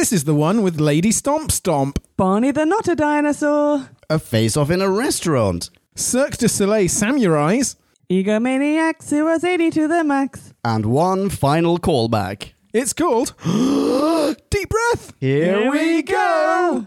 This is the one with Lady Stomp Stomp. Barney the Not a Dinosaur. A face off in a restaurant. Cirque du Soleil samurais. Egomaniacs who was 80 to the max. And one final callback. It's called Deep Breath. Here, we go.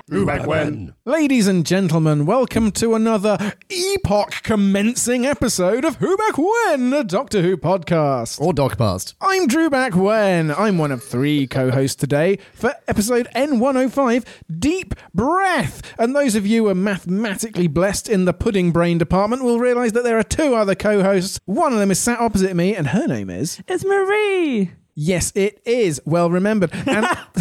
Who back when? Ladies and gentlemen, welcome to another epoch commencing episode of Who Back When, a Doctor Who podcast. Or Doc Past. I'm Drew Back When. I'm one of three co hosts today for episode N105 Deep Breath. And those of you who are mathematically blessed in the pudding brain department will realize that there are two other co hosts. One of them is sat opposite me, and her name is. It's Marie. Yes, it is. Well remembered. And,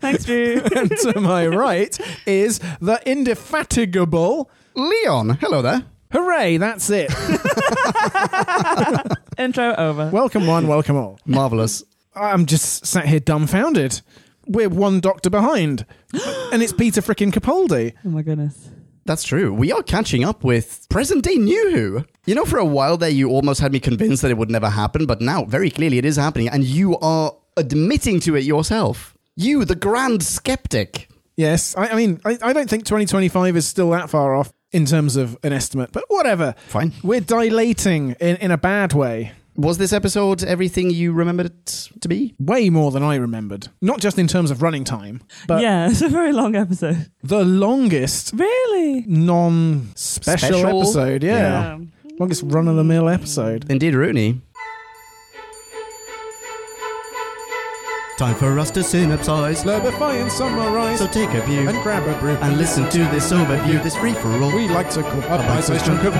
Thanks, Drew. and to my right is the indefatigable. Leon, hello there. Hooray, that's it. Intro over. welcome one, welcome all. Marvelous. I'm just sat here dumbfounded. We're one doctor behind. and it's Peter frickin' Capaldi. Oh my goodness. That's true. We are catching up with present day New Who. You know, for a while there, you almost had me convinced that it would never happen, but now, very clearly, it is happening, and you are admitting to it yourself. You, the grand skeptic. Yes, I, I mean, I, I don't think 2025 is still that far off in terms of an estimate, but whatever. Fine. We're dilating in, in a bad way. Was this episode everything you remembered it to be? Way more than I remembered. Not just in terms of running time, but yeah, it's a very long episode. the longest Really? non special Special? episode. Yeah. Longest run of the mill episode. Indeed, Rooney. Time for us to synopsize. Slurpify and summarize So take a view and grab a brew. and listen to this overview, this free for all. we like to call a bite-sized bite-sized chunk of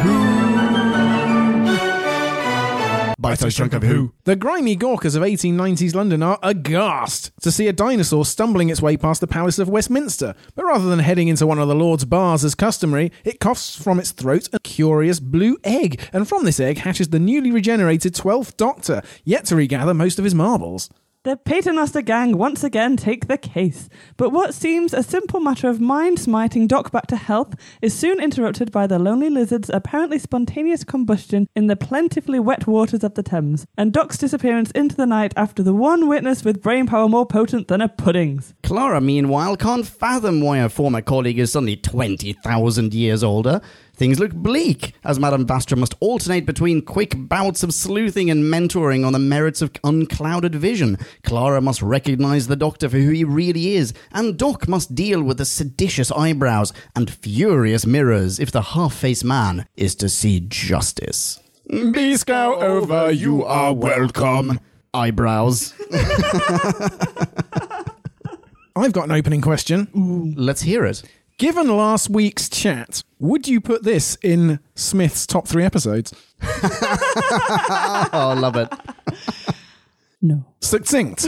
Bite-sized chunk of who? The grimy gawkers of 1890s London are aghast to see a dinosaur stumbling its way past the Palace of Westminster. But rather than heading into one of the Lord's bars as customary, it coughs from its throat a curious blue egg, and from this egg hatches the newly regenerated 12th Doctor, yet to regather most of his marbles. The Paternoster gang once again take the case, but what seems a simple matter of mind smiting Doc back to health is soon interrupted by the lonely lizard's apparently spontaneous combustion in the plentifully wet waters of the Thames, and Doc's disappearance into the night after the one witness with brain power more potent than a pudding's. Clara, meanwhile, can't fathom why her former colleague is suddenly 20,000 years older. Things look bleak, as Madame Vastra must alternate between quick bouts of sleuthing and mentoring on the merits of unclouded vision. Clara must recognize the Doctor for who he really is, and Doc must deal with the seditious eyebrows and furious mirrors if the half-faced man is to see justice. Be scout over, you are welcome. Eyebrows. I've got an opening question. Let's hear it. Given last week's chat, would you put this in Smith's top three episodes? Oh, love it. No. Succinct.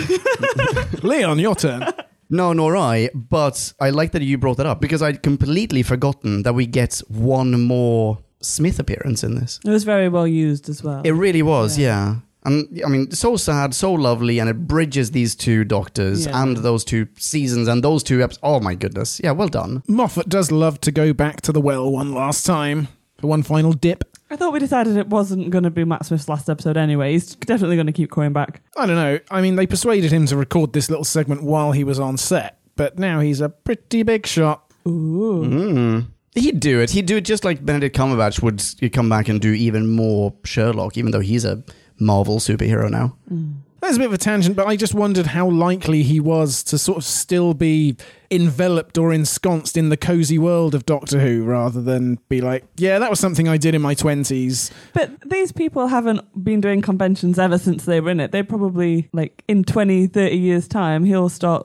Leon, your turn. No, nor I. But I like that you brought that up because I'd completely forgotten that we get one more Smith appearance in this. It was very well used as well. It really was, yeah. And I mean, so sad, so lovely, and it bridges these two doctors Yeah. and those two seasons and those two episodes. Oh my goodness, yeah, well done. Moffat does love to go back to the well one last time for one final dip. I thought we decided it wasn't going to be Matt Smith's last episode anyway. He's definitely going to keep coming back. I don't know. I mean, they persuaded him to record this little segment while he was on set, but now he's a pretty big shot. Ooh. Mm. He'd do it. He'd do it just like Benedict Cumberbatch would come back and do even more Sherlock, even though he's a Marvel superhero now. Mm. That's a bit of a tangent, but I just wondered how likely he was to sort of still be enveloped or ensconced in the cozy world of Doctor Who rather than be like, yeah, that was something I did in my 20s. But these people haven't been doing conventions ever since they were in it. They probably, like, in 20, 30 years' time, he'll start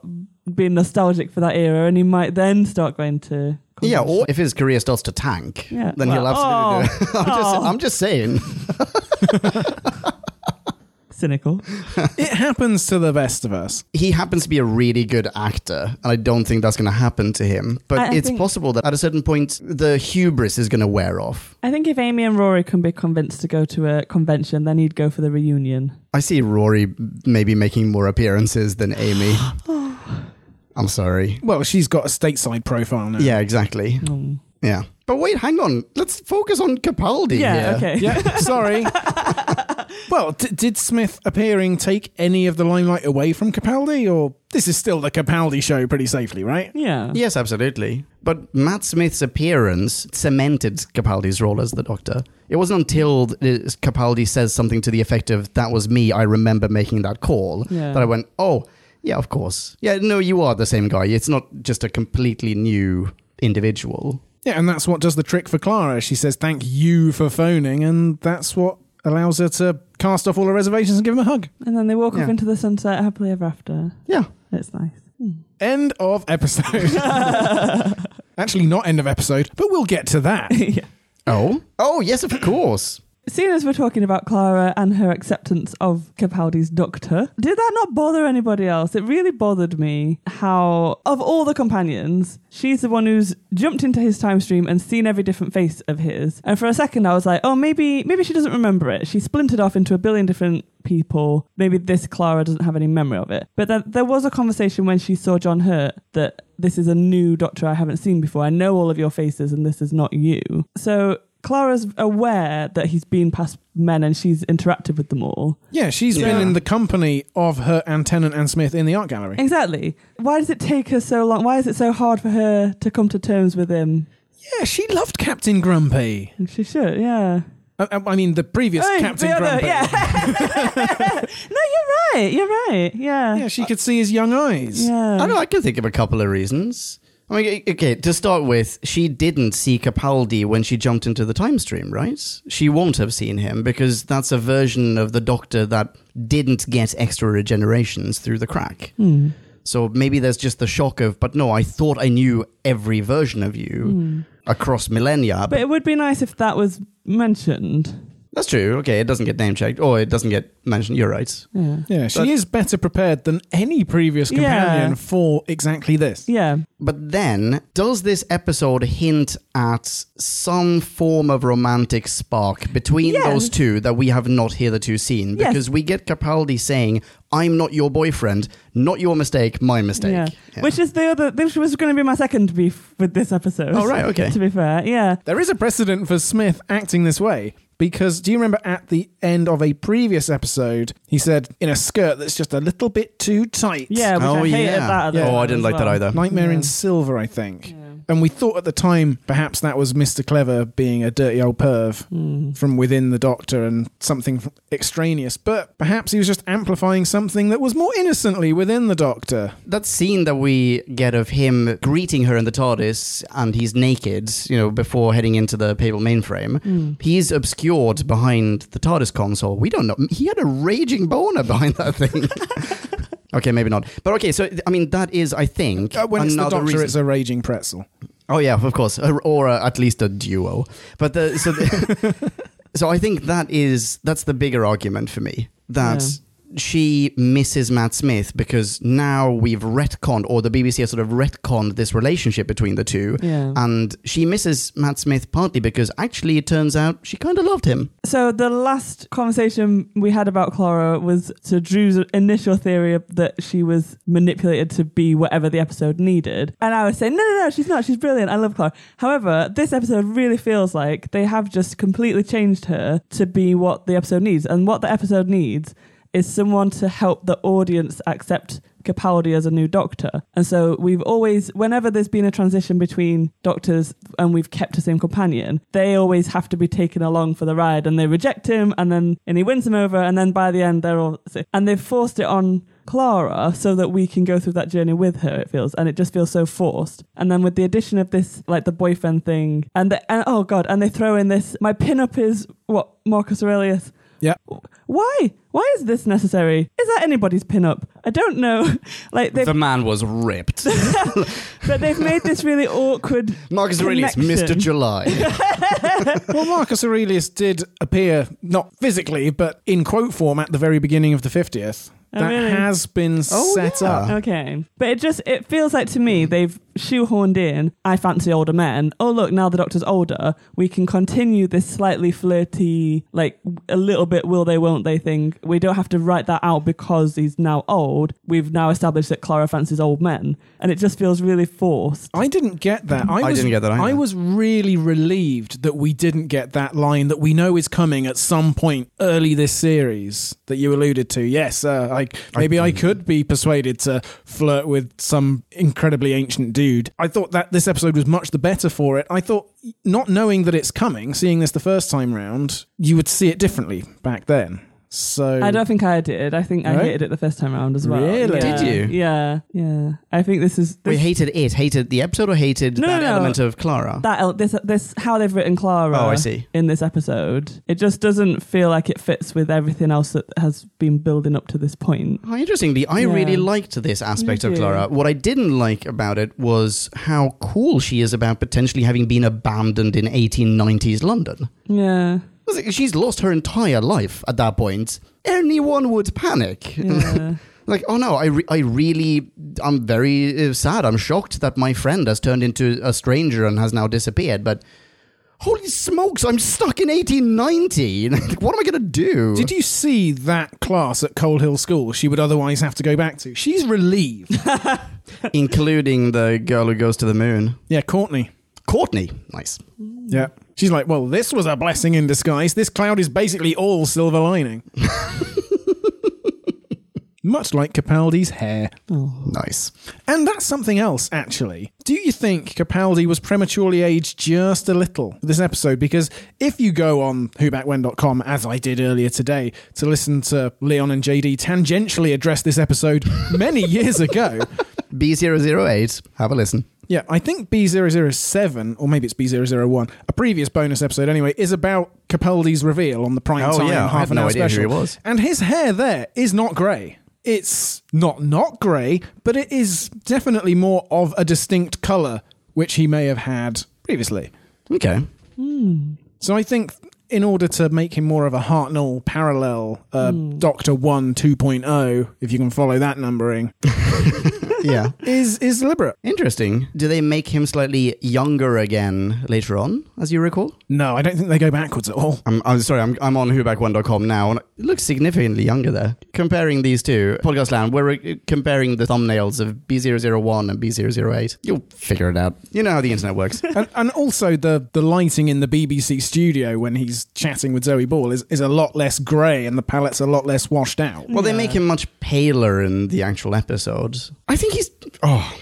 being nostalgic for that era and he might then start going to. Yeah, or if his career starts to tank, Yeah, then he'll well, absolutely do oh. it. I'm, just, oh. I'm just saying. Cynical. It happens to the best of us. He happens to be a really good actor, and I don't think that's going to happen to him. But I- I it's think- possible that at a certain point, the hubris is going to wear off. I think if Amy and Rory can be convinced to go to a convention, then he'd go for the reunion. I see Rory maybe making more appearances than Amy. I'm sorry. Well, she's got a stateside profile now. Yeah, exactly. Mm. Yeah. But wait, hang on. Let's focus on Capaldi. Yeah, here. okay. Yeah, sorry. well, d- did Smith appearing take any of the limelight away from Capaldi, or this is still the Capaldi show pretty safely, right? Yeah. Yes, absolutely. But Matt Smith's appearance cemented Capaldi's role as the Doctor. It wasn't until Capaldi says something to the effect of "That was me. I remember making that call." Yeah. That I went, "Oh, yeah, of course. Yeah, no, you are the same guy. It's not just a completely new individual." Yeah, and that's what does the trick for Clara. She says, Thank you for phoning, and that's what allows her to cast off all her reservations and give him a hug. And then they walk Yeah. off into the sunset happily ever after. Yeah. It's nice. Hmm. End of episode. Actually, not end of episode, but we'll get to that. yeah. Oh. Oh, yes, of course. Seeing as we're talking about Clara and her acceptance of Capaldi's doctor, did that not bother anybody else? It really bothered me how, of all the companions, she's the one who's jumped into his time stream and seen every different face of his. And for a second, I was like, oh, maybe maybe she doesn't remember it. She splintered off into a billion different people. Maybe this Clara doesn't have any memory of it. But then there was a conversation when she saw John Hurt that this is a new doctor I haven't seen before. I know all of your faces, and this is not you. So. Clara's aware that he's been past men and she's interacted with them all. Yeah, she's been in the company of her and Tennant and Smith in the art gallery. Exactly. Why does it take her so long? Why is it so hard for her to come to terms with him? Yeah, she loved Captain Grumpy. She should, yeah. I, I- I mean, the previous Hey, Captain the other- Grumpy. yeah. no, you're right. You're right. Yeah. Yeah, she could see his young eyes. Yeah. I know. I can think of a couple of reasons. I mean, okay, to start with, she didn't see Capaldi when she jumped into the time stream, right? She won't have seen him because that's a version of the Doctor that didn't get extra regenerations through the crack. Hmm. So maybe there's just the shock of, but no, I thought I knew every version of you Hmm. across millennia. But it would be nice if that was mentioned. That's true. Okay, it doesn't get name checked, or it doesn't get mentioned. You're right. Yeah. Yeah, she But- is better prepared than any previous companion Yeah. for exactly this. Yeah. But then, does this episode hint at some form of romantic spark between Yes. those two that we have not hitherto seen? Yes. Because we get Capaldi saying, I'm not your boyfriend, not your mistake, my mistake. Yeah. Yeah. Which is the other, this was going to be my second beef with this episode. Oh, right, okay. To be fair. Yeah. There is a precedent for Smith acting this way because do you remember at the end of a previous episode, he said, in a skirt that's just a little bit too tight? Yeah. Which oh, I hated yeah. that. at the Oh, I time didn't as like that well. either. Nightmare Yeah. in Silver, I think. Yeah. And we thought at the time perhaps that was Mr. Clever being a dirty old perv Mm. from within the Doctor and something extraneous, but perhaps he was just amplifying something that was more innocently within the Doctor. That scene that we get of him greeting her in the TARDIS and he's naked, you know, before heading into the Papal mainframe, Mm. he's obscured behind the TARDIS console. We don't know. He had a raging boner behind that thing. okay, maybe not. But okay, so I mean, that is, I think, Uh, when it's the Doctor, reason. it's a raging pretzel. Oh yeah, of course, or, or uh, at least a duo. But the so the, so I think that is that's the bigger argument for me that Yeah. She misses Matt Smith because now we've retconned, or the BBC has sort of retconned this relationship between the two. Yeah. And she misses Matt Smith partly because actually it turns out she kind of loved him. So the last conversation we had about Clara was to Drew's initial theory that she was manipulated to be whatever the episode needed. And I was saying, no, no, no, she's not. She's brilliant. I love Clara. However, this episode really feels like they have just completely changed her to be what the episode needs. And what the episode needs is someone to help the audience accept Capaldi as a new doctor. And so we've always, whenever there's been a transition between doctors and we've kept the same companion, they always have to be taken along for the ride and they reject him and then, and he wins them over. And then by the end, they're all, and they've forced it on Clara so that we can go through that journey with her, it feels. And it just feels so forced. And then with the addition of this, like the boyfriend thing, and, the, and oh God, and they throw in this, my pin up is what, Marcus Aurelius Yeah. Why? Why is this necessary? Is that anybody's pin-up? I don't know. like they've, The man was ripped. but they've made this really awkward. Marcus Aurelius, Connection. Mr. July. well, Marcus Aurelius did appear, not physically, but in quote form at the very beginning of the 50th. Oh, that really? has been Oh, set yeah. up. Okay, but it just it feels like to me they've shoehorned in. I fancy older men. Oh look, now the doctor's older. We can continue this slightly flirty, like a little bit will they won't they thing. We don't have to write that out because he's now old. We've now established that Clara fancies old men, and it just feels really forced. I didn't get that. I, I was, didn't get that either. I was really relieved that we didn't get that line that we know is coming at some point early this series that you alluded to. Yes, uh, I, maybe I, could be persuaded to flirt with some incredibly ancient dude. I thought that this episode was much the better for it. I thought, not knowing that it's coming, seeing this the first time round, you would see it differently back then. So I don't think I did. I think I Right? hated it the first time around as well. Really? Yeah. Did you? Yeah, yeah. I think this is We hated it, hated the episode, or hated No, that no, no. element of Clara? that el- this this how they've written Clara. Oh, I see. In this episode, it just doesn't feel like it fits with everything else that has been building up to this point. Oh, interestingly, I Yeah. really liked this aspect Me of too. Clara. What I didn't like about it was how cool she is about potentially having been abandoned in 1890s London. Yeah, She's lost her entire life at that point. Anyone would panic. yeah. like, oh no, I, re- I really, I'm very uh, sad. I'm shocked that my friend has turned into a stranger and has now disappeared. But holy smokes, I'm stuck in 1890. Like, what am I going to do? Did you see that class at Coal Hill School she would otherwise have to go back to? She's relieved. Including the girl who goes to the moon. yeah, Courtney. Courtney. Nice. Yeah. She's like, well, this was a blessing in disguise. This cloud is basically all silver lining. Much like Capaldi's hair. Oh. Nice. And that's something else, actually. Do you think Capaldi was prematurely aged just a little this episode? Because if you go on whobackwhen.com, as I did earlier today, to listen to Leon and JD tangentially address this episode many years ago, B008, have a listen. Yeah, I think B007, or maybe it's B001, a previous bonus episode anyway, is about Capaldi's reveal on the prime Oh, time yeah, I half have an no hour idea who special. he was. And his hair there is not grey. It's not not grey, but it is definitely more of a distinct colour, which he may have had previously. Okay. So I think in order to make him more of a Hartnell parallel uh, Doctor 1 2.0, if you can follow that numbering, Yeah. is, is deliberate. Interesting. Do they make him slightly younger again later on, as you recall? No, I don't think they go backwards at all. I'm, I'm sorry, I'm, I'm on whobackwhen.com now, and it looks significantly younger there. Comparing these two, Podcast Land, we're uh, comparing the thumbnails of B001 and B008. You'll figure it out. You know how the internet works. and, and also the the lighting in the BBC studio when he's chatting with Zoe Ball is, is a lot less grey and the palette's a lot less washed out. well, they make him much paler in the actual episodes. I think he's. Oh.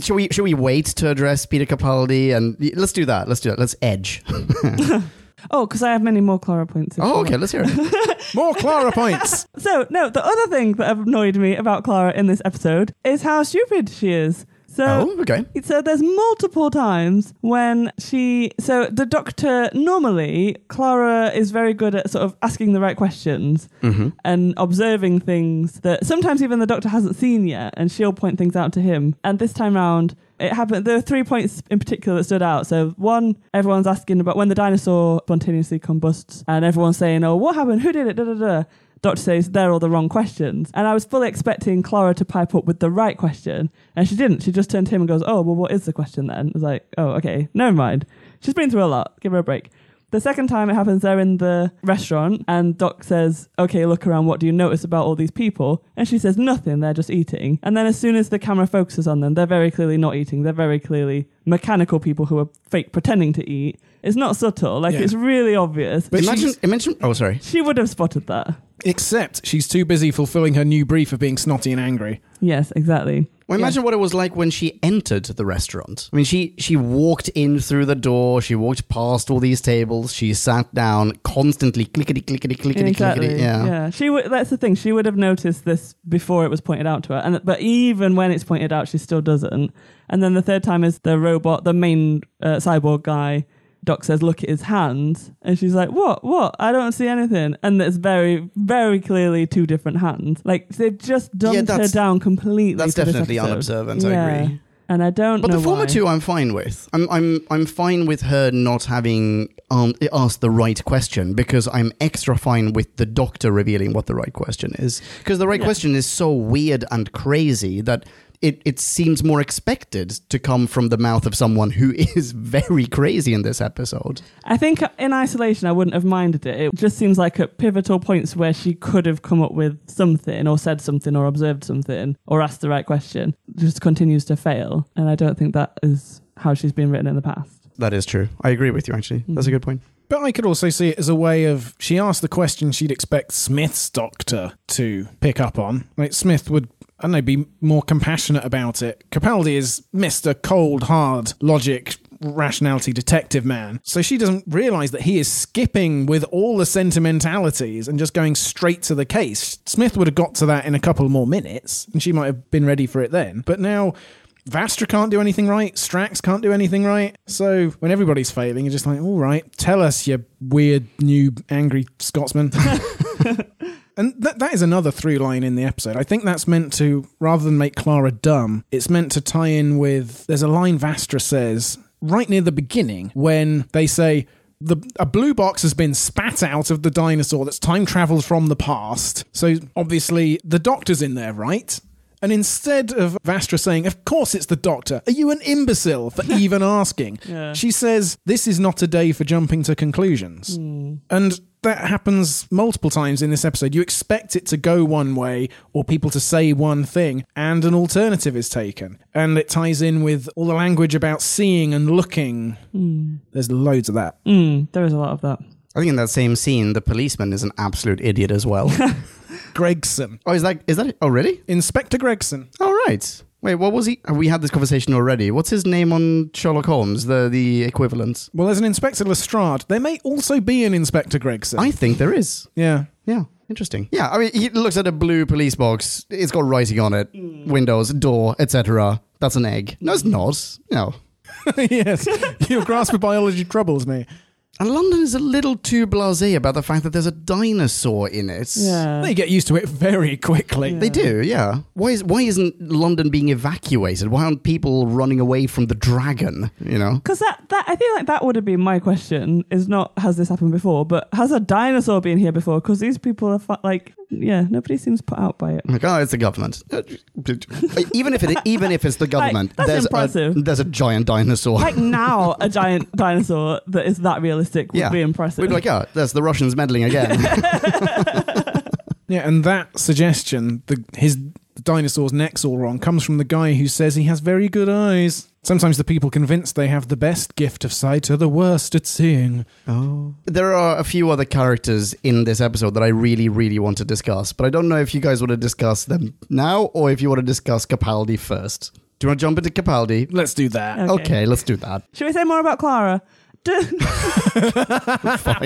Should we should we wait to address Peter Capaldi and let's do that. Let's do that. Let's edge. Oh, because I have many more Clara points. Oh, okay. want. Let's hear it. More Clara points. So, no, the other thing that annoyed me about Clara in this episode is how stupid she is. So, Oh, okay. So there's multiple times when she so the doctor normally Clara is very good at sort of asking the right questions mm-hmm. and observing things that sometimes even the doctor hasn't seen yet and she'll point things out to him. And this time round it happened there were three points in particular that stood out. So one everyone's asking about when the dinosaur spontaneously combusts and everyone's saying oh what happened? Who did it? Da da da Doctor says they're all the wrong questions. And I was fully expecting Clara to pipe up with the right question. And she didn't. She just turned to him and goes, Oh, well, what is the question then? I was like, Oh, okay, never mind. She's been through a lot. Give her a break. The second time it happens, they're in the restaurant, and Doc says, Okay, look around. What do you notice about all these people? And she says, Nothing. They're just eating. And then as soon as the camera focuses on them, they're very clearly not eating. They're very clearly mechanical people who are fake pretending to eat. It's not subtle. Like, Yeah. it's really obvious. But imagine, imagine. Oh, sorry. she would have spotted that. Except she's too busy fulfilling her new brief of being snotty and angry. Yes, exactly. Well, Yeah. imagine what it was like when she entered the restaurant. I mean, she she walked in through the door. She walked past all these tables. She sat down, constantly clickety clickety clickety exactly. clickety. Yeah. yeah. She would. That's the thing. She would have noticed this before it was pointed out to her, and but even when it's pointed out, she still doesn't. And then the third time is the robot, the main uh, cyborg guy, Doc says, "Look at his hands," and she's like, "What? What? I don't see anything." And it's very, very clearly two different hands. Like they've just dumbed her down completely. That's definitely unobservant. I agree. And I don't But the former why. two, I'm fine with. I'm I'm I'm fine with her not having um, asked the right question because I'm extra fine with the doctor revealing what the right question is. Because the right Yeah. question is so weird and crazy that it, it seems more expected to come from the mouth of someone who is very crazy in this episode. I think in isolation, I wouldn't have minded it. It just seems like at pivotal points where she could have come up with something, or said something, or observed something, or asked the right question, just continues to fail. And I don't think that is how she's been written in the past. That is true. I agree with you, actually. Mm-hmm. That's a good point. But I could also see it as a way of she asked the question she'd expect Smith's doctor to pick up on. Like Smith would, I don't know, be more compassionate about it. Capaldi is Mr. Cold, Hard, Logic, Rationality Detective Man. So she doesn't realize that he is skipping with all the sentimentalities and just going straight to the case. Smith would have got to that in a couple more minutes and she might have been ready for it then. But now. Vastra can't do anything right. Strax can't do anything right. So when everybody's failing, you're just like, all right, tell us, you weird, new, angry Scotsman. and that, that is another through line in the episode. I think that's meant to, rather than make Clara dumb, it's meant to tie in with. There's a line Vastra says right near the beginning when they say, the, a blue box has been spat out of the dinosaur that's time traveled from the past. So obviously the doctor's in there, right? And instead of Vastra saying, Of course it's the doctor, are you an imbecile for even asking? Yeah. She says, This is not a day for jumping to conclusions. And that happens multiple times in this episode. You expect it to go one way or people to say one thing, and an alternative is taken. And it ties in with all the language about seeing and looking. There's loads of that. Mm, there is a lot of that. I think in that same scene, the policeman is an absolute idiot as well. Gregson. oh, is that is that it? Oh, really? Inspector Gregson. All right. Wait, what was he? Uh, we had this conversation already. What's his name on Sherlock Holmes? The the equivalent. Well, there's an Inspector Lestrade. There may also be an Inspector Gregson. I think there is. yeah. Yeah, interesting. Yeah, I mean, he looks at a blue police box. It's got writing on it, mm. windows, door, etc. That's an egg. No, it's not. No. yes. Your grasp of biology troubles me. And London is a little too blasé about the fact that there's a dinosaur in it. Yeah. They get used to it very quickly. They do, yeah. Why is why isn't London being evacuated? Why aren't people running away from the dragon? You know. Because that, that I feel like that would have been my question. Is not has this happened before, but has a dinosaur been here before? Because these people are fu- like, yeah, nobody seems put out by it. Like, oh, it's the government. Uh, even if it, even if it's the government, that's there's impressive. a there's a giant dinosaur. Like now, a giant dinosaur that is that realistic would yeah, be impressive. We'd be like, oh, there's the Russians meddling again. Yeah, and that suggestion, the his dinosaur's neck's all wrong, comes from the guy who says he has very good eyes. Sometimes the people convinced they have the best gift of sight are the worst at seeing. oh. There are a few other characters in this episode that I really, really want to discuss, but I don't know if you guys want to discuss them now or if you want to discuss Capaldi first. Do you want to jump into Capaldi? Let's do that. Okay. Okay, let's do that. Should we say more about Clara? Fine.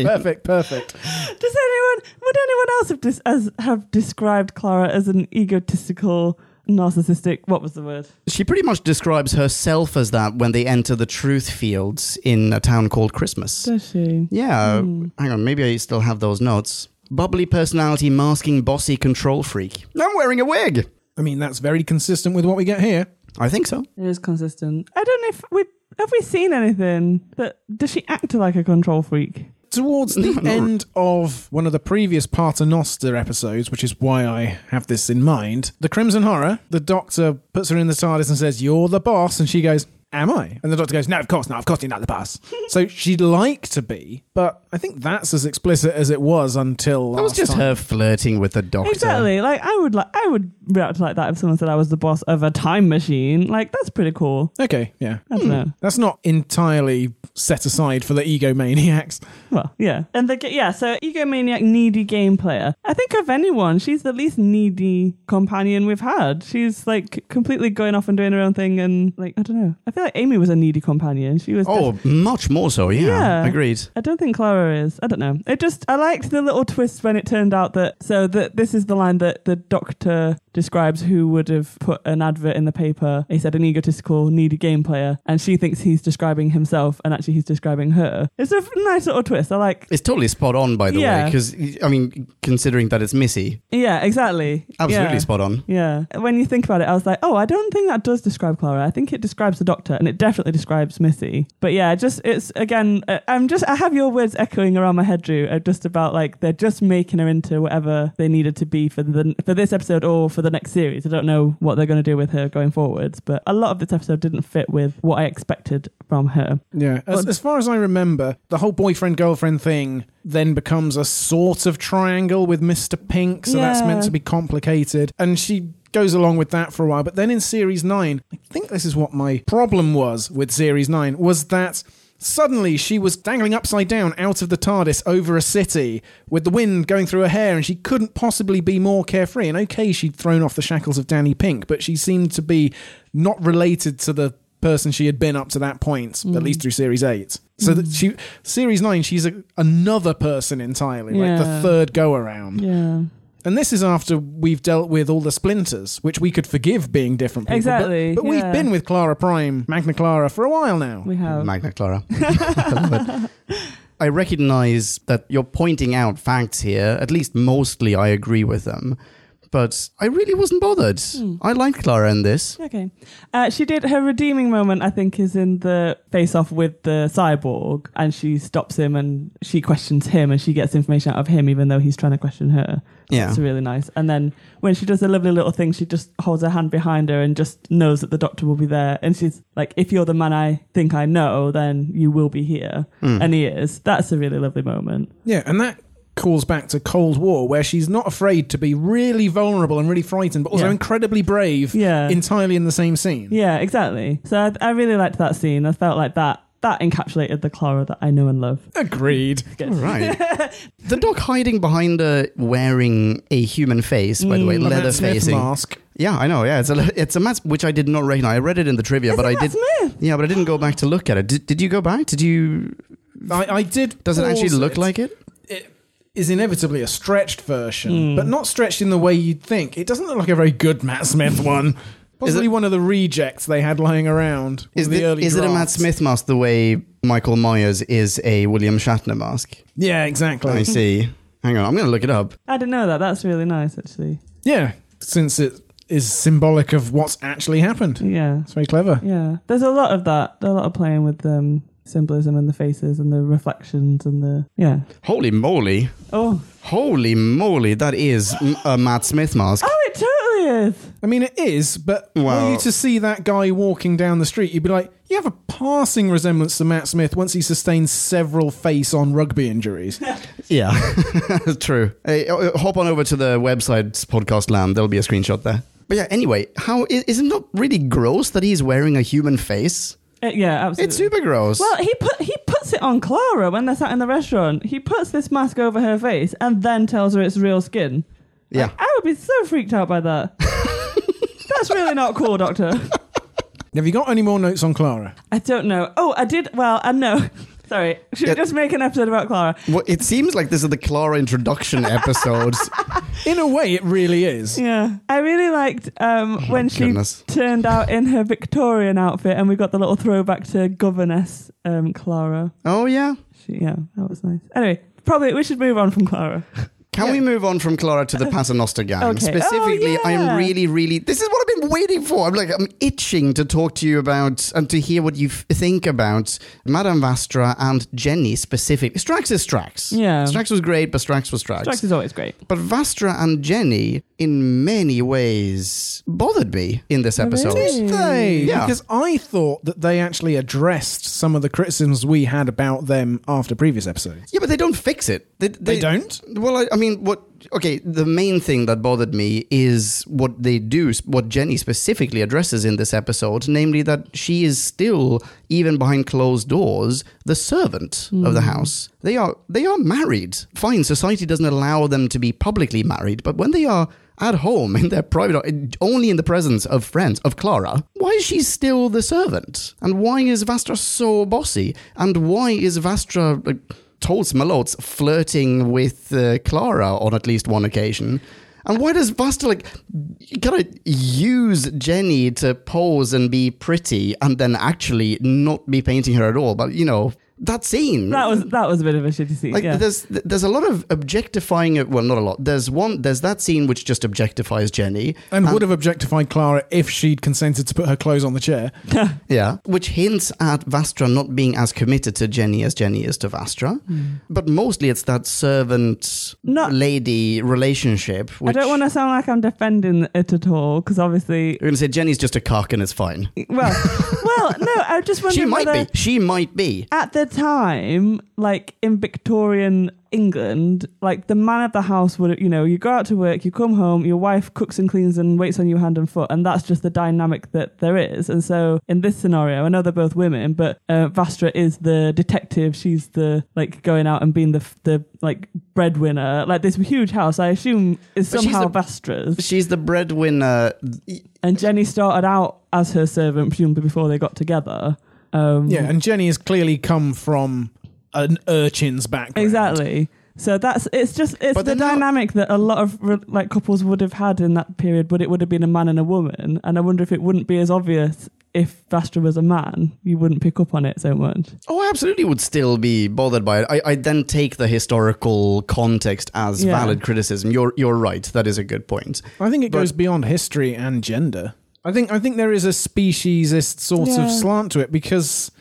Perfect, perfect. Does anyone would anyone else have dis- as have described Clara as an egotistical, narcissistic? What was the word? She pretty much describes herself as that when they enter the truth fields in a town called Christmas. Does she? Yeah, Hmm. hang on, maybe I still have those notes. Bubbly personality masking bossy control freak. I'm wearing a wig. I mean, that's very consistent with what we get here. I think so. It is consistent. I don't know if we have we seen anything that does she act like a control freak? Towards the No, no. end of one of the previous Paternoster episodes, which is why I have this in mind, the Crimson Horror, the doctor puts her in the TARDIS and says, You're the boss. And she goes, Am I? And the doctor goes, No, of course not. Of course you're not the boss. so she'd like to be, but I think that's as explicit as it was until That was last just time. her flirting with the doctor. Exactly. Like I would like I would react like that if someone said I was the boss of a time machine. Like that's pretty cool. Okay, yeah. I don't know. That's not entirely set aside for the egomaniacs. Well, yeah. And the yeah, so egomaniac needy game player. I think of anyone, she's the least needy companion we've had. She's like completely going off and doing her own thing and like I don't know. I feel like Amy was a needy companion. She was Oh, much more so, yeah. Yeah. Agreed. I don't think Clara is. I don't know. It just I liked the little twist when it turned out that so that this is the line that the doctor describes who would have put an advert in the paper. He said an egotistical, needy game player, and she thinks he's describing himself, and actually he's describing her. It's a nice little twist. I like. It's totally spot on, by the way, Yeah. because I mean, considering that it's Missy, Yeah, exactly. absolutely Yeah. spot on. Yeah. When you think about it, I was like, oh, I don't think that does describe Clara. I think it describes the doctor and it definitely describes Missy. But yeah, just, it's again, uh, I'm just, I have your words echoing around my head, Drew, uh, just about like they're just making her into whatever they needed to be for the for this episode or for the next series. I don't know what they're going to do with her going forwards, but a lot of this episode didn't fit with what I expected from her. Yeah, as, But- as far as I remember, the whole boyfriend girlfriend thing then becomes a sort of triangle with Mr. Pink, so that's meant to be complicated. And she goes along with that for a while. But then in series 9, I think this is what my problem was with series 9 was that Suddenly, she was dangling upside down out of the TARDIS over a city with the wind going through her hair, and she couldn't possibly be more carefree. And okay, she'd thrown off the shackles of Danny Pink, but she seemed to be not related to the person she had been up to that point, at mm. least through series eight. So that mm. she, series nine, she's a, another person entirely, like the third go around. Yeah. And this is after we've dealt with all the splinters, which we could forgive being different people. but- Exactly, But, we've been with Clara Prime, Magna Clara, for a while now. We have. Magna Clara. I. I recognize that you're pointing out facts here. At least mostly I agree with them. But I really wasn't bothered. Hmm. I liked Clara in this. Okay. Uh, she did her redeeming moment, I think, is in the face off with the cyborg, and she stops him and she questions him and she gets information out of him, even though he's trying to question her. Yeah. It's really nice. And then when she does a lovely little thing, she just holds her hand behind her and just knows that the doctor will be there. And she's like, if you're the man I think I know, then you will be here. Hmm. And he is. That's a really lovely moment. Yeah, and that calls back to Cold War, where she's not afraid to be really vulnerable and really frightened, but also Yeah. incredibly brave Yeah. entirely in the same scene. Yeah, exactly. So I, I really liked that scene. I felt like that. That encapsulated the Clara that I know and love. Agreed. Good. All right. the dog hiding behind her wearing a human face, by the way, A leather Smith facing. mask. Yeah, I know. Yeah, it's a it's a mask which I did not recognize. I read it in the trivia, Is but it I Matt did. Smith? Yeah, but I didn't go back to look at it. Did, did you go back? Did you? I, I did. Does it actually pause look like it? it is inevitably a stretched version, Hmm. but not stretched in the way you'd think. It doesn't look like a very good Matt Smith one. Possibly it- one of the rejects they had lying around. Is, the the- early is it a Matt. Smith mask the way Michael Myers is a William Shatner mask? Yeah, exactly. I see. Hang on, I'm going to look it up. I didn't know that. That's really nice, actually. Yeah, since it is symbolic of what's actually happened. Yeah. It's very clever. Yeah. There's a lot of that. A lot of playing with um, symbolism and the faces and the reflections and the. Yeah. Holy moly. Oh. Holy moly, That is a Matt Smith mask. Oh, it totally is. I mean, it is, but Well- were you to see that guy walking down the street, you'd be like, you have a passing resemblance to Matt Smith once he sustained several face on rugby injuries. Yeah, true. Hey, uh, uh, hop on over to the website's podcast land. There'll be a screenshot there. But yeah, anyway, how is, is it not really gross that he's wearing a human face? Uh, yeah, absolutely. It's super gross. Well, he put he puts it on Clara when they're sat in the restaurant. He puts this mask over her face and then tells her it's real skin. yeah. Like, I would be so freaked out by that. That's really not cool, Doctor. have you got any more notes on Clara? I don't know. Oh, I did. Well, I know. Sorry. Should we just make an episode about Clara? Well, it seems like this is the Clara introduction episodes. In a way, it really is. Yeah. I really liked um, when she goodness. turned out in her Victorian outfit and we got the little throwback to governess um, Clara. oh, yeah. She, yeah, that was nice. Anyway, probably we should move on from Clara. Can we move on from Clara to the Paternoster gang? Okay. Oh, specifically, Oh, yeah. I'm really, really. This is what I've been waiting for. I'm like, I'm itching to talk to you about and to hear what you f- think about Madame Vastra and Jenny specifically. Strax is Strax. Yeah. Strax was great, but Strax was Strax. Strax is always great. But Vastra and Jenny, in many ways, bothered me in this episode. really? They, Yeah. Because I thought that they actually addressed some of the criticisms we had about them after previous episodes. Yeah, but they don't fix it. They, They don't? Well, I, I mean, what? Okay, the main thing that bothered me is what they do, what Jenny specifically addresses in this episode, namely that she is still, even behind closed doors, the servant of the hmm. house. They are they are married. Fine, society doesn't allow them to be publicly married, but when they are at home in their private, only in the presence of friends of Clara, why is she still the servant? And why is Vastra so bossy? And why is Vastra? Like, Tolz Malots flirting with uh, Clara on at least one occasion. And why does Vastra like kind of use Jenny to pose and be pretty and then actually not be painting her at all? But you know, that scene. That was that was a bit of a shitty scene. like yeah. there's there's a lot of objectifying it well not a lot. There's one there's that scene which just objectifies jenny. And would have objectified Clara if she'd consented to put her clothes on the chair. yeah. Which hints at vastra not being as committed to jenny as jenny is to vastra. Hmm. But mostly it's that servant Not- lady relationship I don't want to sound like I'm defending it at all because obviously, you're gonna say jenny's just a cock and it's fine. Well, well, no, I just wondering she might whether be she might be. at the time, like in Victorian England, like the man of the house would, you know, you go out to work, you come home, your wife cooks and cleans and waits on you hand and foot, and that's just the dynamic that there is. And so in this scenario, I know they're both women, but uh, Vastra is the detective. She's the like going out and being the the like breadwinner. Like this huge house, I assume is But she's somehow the- Vastra's. she's the breadwinner And Jenny started out as her servant, presumably before they got together. Um, Yeah, and Jenny has clearly come from an urchin's background. Exactly. So that's it's just it's But the they're not- dynamic that a lot of like couples would have had in that period, but it would have been a man and a woman. And I wonder if it wouldn't be as obvious if Vastra was a man. You wouldn't pick up on it so much. Oh, I absolutely would still be bothered by it. I, I then take the historical context as Yeah. valid criticism. You're you're right. That is a good point. I think it But- goes beyond history and gender. I think I think there is a speciesist sort Yeah. of slant to it because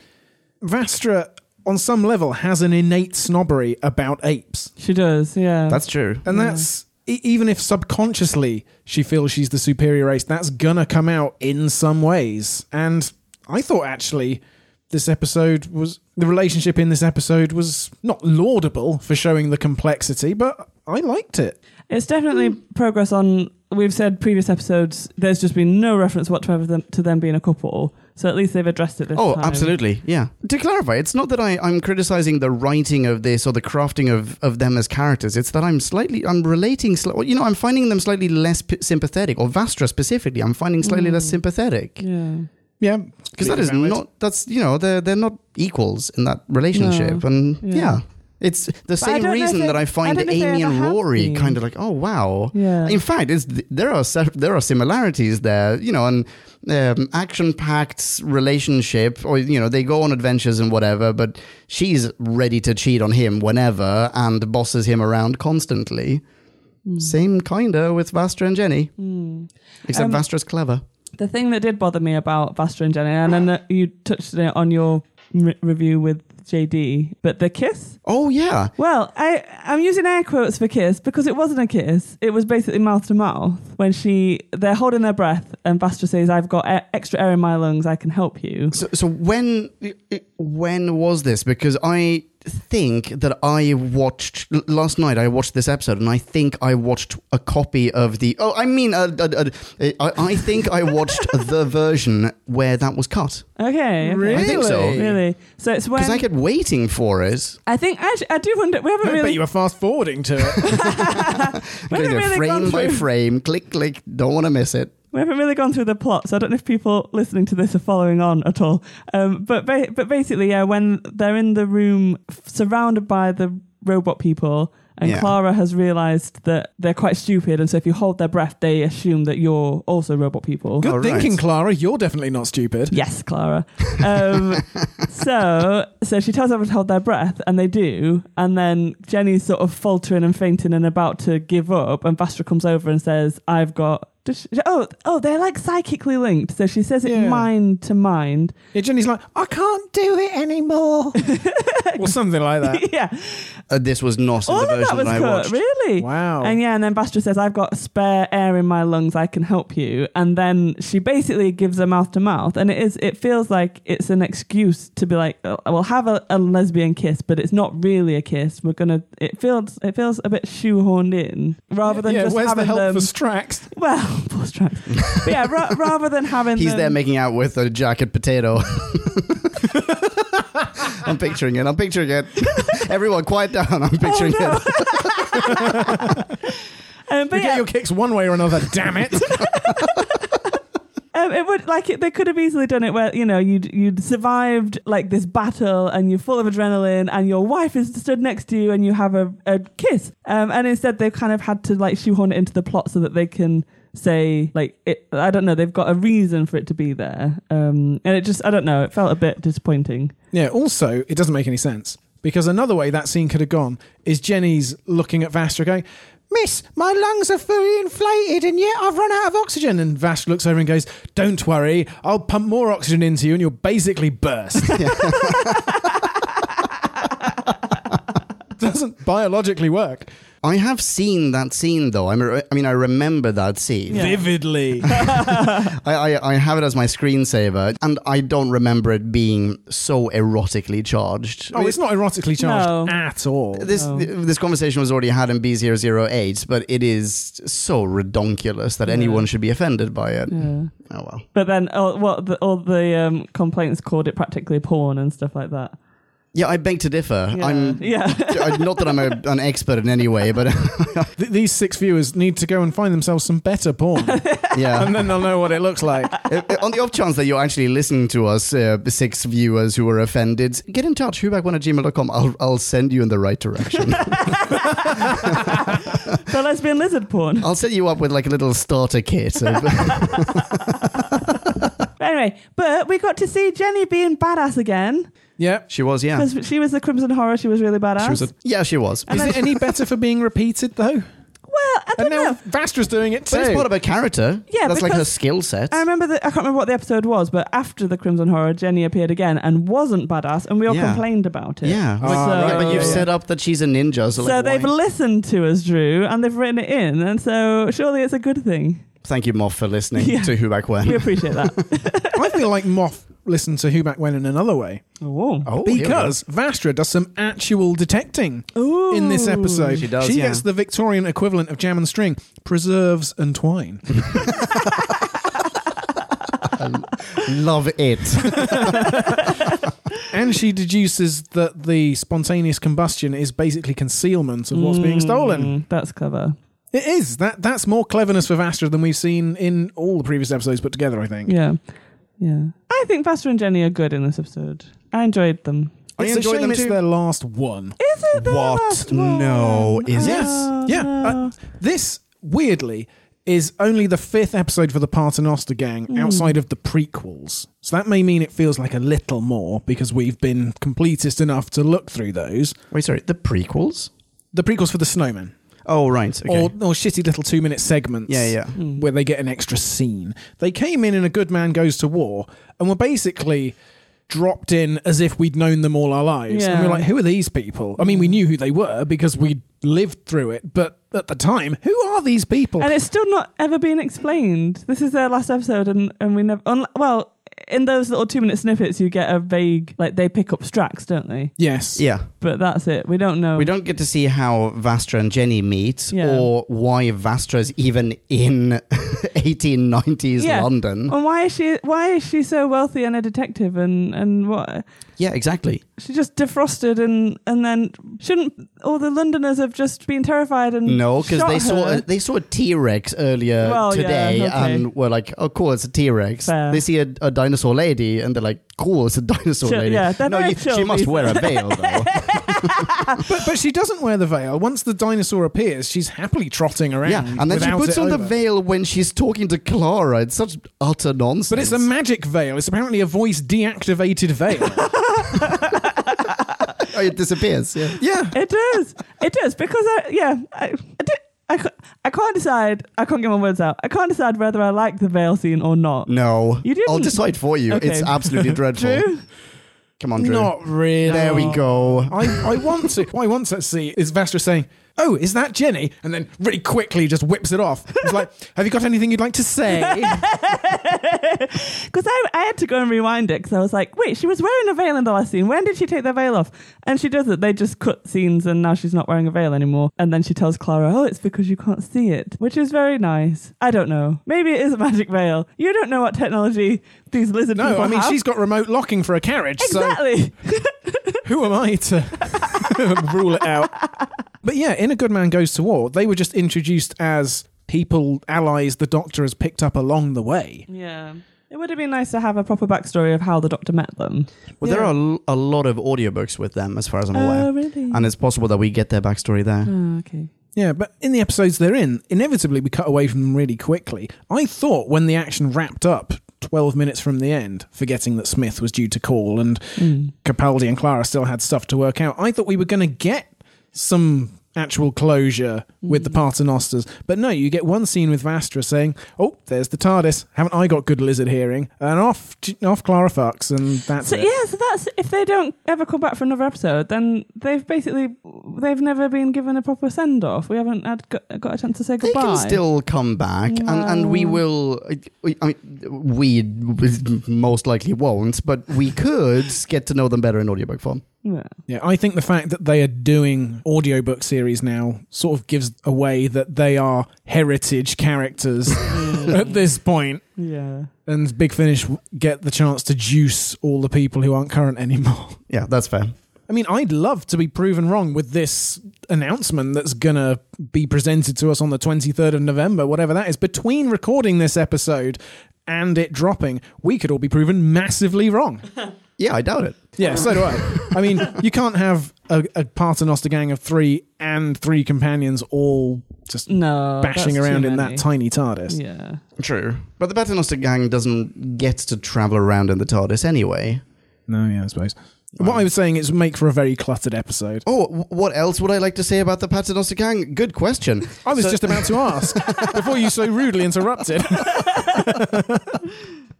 Vastra, on some level, has an innate snobbery about apes, She does, yeah. That's true. and that's e- even if subconsciously she feels she's the superior race, that's gonna come out in some ways. And I thought actually this episode was the relationship in this episode was not laudable for showing the complexity, but I liked it. It's definitely hmm. progress on. We've said previous episodes. There's just been no reference whatsoever to them, to them being a couple. So at least they've addressed it this Oh, time. absolutely. Yeah. To clarify, it's not that I, I'm criticizing the writing of this or the crafting of, of them as characters. It's that I'm slightly, I'm relating, sli- you know, I'm finding them slightly less p- sympathetic, or Vastra specifically, I'm finding slightly less mm. sympathetic. Yeah. Yeah, Because that is valid. not, that's, you know, they're, they're not equals in that relationship. And Yeah. yeah. It's the same reason that I find I don't know if they Amy and Rory kind of like, oh, wow. Yeah. In fact, it's there are there are similarities there, you know, and um, action-packed relationship, or you know, they go on adventures and whatever. But she's ready to cheat on him whenever, and bosses him around constantly. Hmm. Same kinda with Vastra and Jenny, except Um, Vastra's clever. The thing that did bother me about Vastra and Jenny, and then you touched on it on your review with JD, but the kiss. Oh yeah, Well, I I'm using air quotes for kiss because it wasn't a kiss. It was basically mouth to mouth when she they're holding their breath and Vastra says, "I've got a- extra air in my lungs. I can help you." So, so when when was this? Because I think that I watched last night. I watched this episode, and I think I watched a copy of the. Oh, I mean, uh, uh, uh, I, I think I watched the version where that was cut Okay, okay. Really? I think so. Really? So it's when because I kept waiting for it. I think actually I do wonder. We haven't I bet really. you were fast forwarding to it. we Because haven't they're really frame gone by through- frame, click click. Don't want to miss it. We haven't really gone through the plot, so I don't know if people listening to this are following on at all. Um, but ba- but basically, yeah, when they're in the room surrounded by the robot people, and Yeah. Clara has realised that they're quite stupid, and so if you hold their breath, they assume that you're also robot people. Good right. thinking, Clara. You're definitely not stupid. Yes, Clara. Um, so, so she tells everyone to hold their breath, and they do. And then Jenny's sort of faltering and fainting and about to give up. And Vastra comes over and says, "I've got." Does she- oh, oh, they're like psychically linked. So she says it Yeah. mind to mind. Yeah, Jenny's like, I can't do it anymore. or something like that. yeah, Uh, this was not in all the of version that was I cut. watched. Really? Wow. And yeah, and then Vastra says, "I've got spare air in my lungs. I can help you." And then she basically gives a mouth to mouth, and it is. It feels like it's an excuse to be like, oh, "We'll have a, a lesbian kiss, but it's not really a kiss. We're gonna." It feels. It feels a bit shoehorned in, rather than yeah, just where's the having help them. for Strax? well, poor Strax. but yeah, ra- rather than having He's them, there making out with a jacket potato. I'm picturing it. I'm picturing it. Everyone, quiet down. I'm picturing no. it. Um, but You yeah, get your kicks one way or another, damn it. Um, Um, it would like it, they could have easily done it where you know you'd you'd survived like this battle and you're full of adrenaline and your wife is stood next to you and you have a, a kiss. Um, and instead they've kind of had to like shoehorn it into the plot so that they can say like it, I don't know they've got a reason for it to be there. Um, and it just I don't know it felt a bit disappointing. Yeah, also, it doesn't make any sense because another way that scene could have gone is Jenny's looking at Vastra going, Miss, my lungs are fully inflated and yet I've run out of oxygen. And Vastra looks over and goes, Don't worry, I'll pump more oxygen into you and you'll basically burst. doesn't biologically work. I have seen that scene though. I'm, I mean, I remember that scene. Yeah. Vividly. I, I, I have it as my screensaver, and I don't remember it being so erotically charged. oh, it's not erotically charged No. at all. This No. this conversation was already had in B008, but it is so redonkulous that Yeah. anyone should be offended by it. Yeah. Oh well. But then all, what the, all the um, complaints called it practically porn and stuff like that. Yeah, I beg to differ. Yeah. I'm yeah. Not that I'm a, an expert in any way, but Th- these six viewers need to go and find themselves some better porn, yeah. and then they'll know what it looks like. Uh, On the off chance that you're actually listening to us, uh, six viewers who were offended, get in touch, whoback1 at gmail.com. I'll, I'll send you in the right direction. so lesbian lizard porn. I'll set you up with like a little starter kit. of- Anyway, but we got to see Jenny being badass again Yeah. she was, yeah. she was the Crimson Horror. She was really badass. She was a, Yeah, she was. And is then- it any better for being repeated though? well, I And don't now know. Vastra's doing it But it's part of her character. Yeah, That's like her because- skill set. I remember that I can't remember what the episode was, but after the Crimson Horror, Jenny appeared again and wasn't badass, and we all Yeah. complained about it. Yeah. Ah, But, right, yeah, but you've yeah, yeah. set up that she's a ninja. So, So like, they've why- listened to us, Drew, and they've written it in, and so surely it's a good thing. Thank you, Moff, for listening Yeah. to Who Back When. We appreciate that. I feel like Moff listened to Who Back When in another way oh. Oh, here we go. because Vastra does some actual detecting Ooh. in this episode. She does, yeah. gets the Victorian equivalent of jam and string, preserves and twine. love it. and she deduces that the spontaneous combustion is basically concealment of what's being stolen. Mm, that's clever. It is. That that's more cleverness for Vastra than we've seen in all the previous episodes put together, I think. Yeah. Yeah. I think Vastra and Jenny are good in this episode. I enjoyed them. I It's a enjoyed shame them it's too. their last one. Is it the What? last one? No, is it? Oh, Yeah. no. Uh, This, weirdly, is only the fifth episode for the Paternoster gang Hmm. outside of the prequels. So that may mean it feels like a little more because we've been completist enough to look through those. Wait, sorry. The prequels? The prequels for the Snowmen. Oh, right. Okay. Or, or shitty little two minute segments. yeah, yeah. Hmm. where they get an extra scene. They came in in A Good Man Goes to War and were basically dropped in as if we'd known them all our lives. And Yeah. we're like, who are these people? I mean, we knew who they were because we lived through it, but at the time, who are these people? And it's still not ever been explained. This is their last episode, and, and we never. Un, well, in those little two minute snippets, you get a vague, like, they pick up Strax, don't they? yes. Yeah. But that's it. We don't know. We don't get to see how Vastra and Jenny meet Yeah. or why Vastra's even in 1890s Yeah. London. And why is she? Why is she so wealthy and a detective? And and what? Yeah, exactly. She just defrosted, and and then shouldn't all the Londoners have just been terrified and No, because shot they saw her? a, they saw a T Rex earlier Well, yeah, today okay. and were like, "Oh, cool, it's a T Rex." They see a, a dinosaur lady and they're like, "Cool, it's a dinosaur Chill- lady." yeah, they're no, you, she must wear a veil though. But, but she doesn't wear the veil. Once the dinosaur appears, she's happily trotting around. yeah, and then she puts it on the veil when she's talking to Clara. It's such utter nonsense. But it's a magic veil. It's apparently a voice deactivated veil. oh, it disappears. Yeah. yeah. It does. It does because I yeah I I, did, I, I can't decide. I can't get my words out. I can't decide whether I like the veil scene or not. No, You didn't. I'll decide for you. Okay. It's absolutely dreadful. Drew, Come on, Drew. Not really. There we go. I, I want to. What I want to see is Vastra saying, "Oh, is that Jenny?" And then really quickly just whips it off. It's like, "Have you got anything you'd like to say?" because I, I had to go and rewind it because I was like, wait, she was wearing a veil in the last scene. When did she take the veil off? And she does it. They just cut scenes and now she's not wearing a veil anymore. And then she tells Clara, oh, it's because you can't see it, which is very nice. I don't know. Maybe it is a magic veil. You don't know what technology these lizard No, people I mean have. she's got remote locking for a carriage. exactly. So who am I to rule it out? But yeah, in A Good Man Goes to War, they were just introduced as people, allies the Doctor has picked up along the way. yeah. It would have been nice to have a proper backstory of how the Doctor met them. Well, there are a lot of audiobooks with them, as far as I'm oh, aware. Oh, really? And it's possible that we get their backstory there. oh, okay. Yeah, but in the episodes they're in, inevitably we cut away from them really quickly. I thought when the action wrapped up 12 minutes from the end, forgetting that Smith was due to call and Mm. Capaldi and Clara still had stuff to work out, I thought we were going to get some actual closure with the mm. Paternosters. But no, you get one scene with Vastra saying, "Oh, there's the TARDIS. Haven't I got good lizard hearing?" And off, off Clara fucks, and that's So it. yeah, so that's if they don't ever come back for another episode, then they've basically they've never been given a proper send off. We haven't had got, got a chance to say goodbye. They goodbye. can still come back, and, and we will. I mean, we most likely won't, but we could get to know them better in audiobook form. Yeah. Yeah, I think the fact that they are doing audiobook series now sort of gives away that they are heritage characters at this point, Yeah. and Big Finish get the chance to juice all the people who aren't current anymore. Yeah, that's fair. I mean, I'd love to be proven wrong with this announcement that's gonna be presented to us on the 23rd of November, whatever that is. Between recording this episode and it dropping, we could all be proven massively wrong. Yeah, I doubt it. Yeah, so do I. I mean, you can't have a, a Paternoster gang of three and three companions all just No. bashing that's around too in that tiny TARDIS. Yeah. True. But the Paternoster gang doesn't get to travel around in the TARDIS anyway. No, yeah, I suppose. What I was saying is make for a very cluttered episode. Oh, w- what else would I like to say about the Paternoster gang? Good question. I was So- just about to ask before you so rudely interrupted.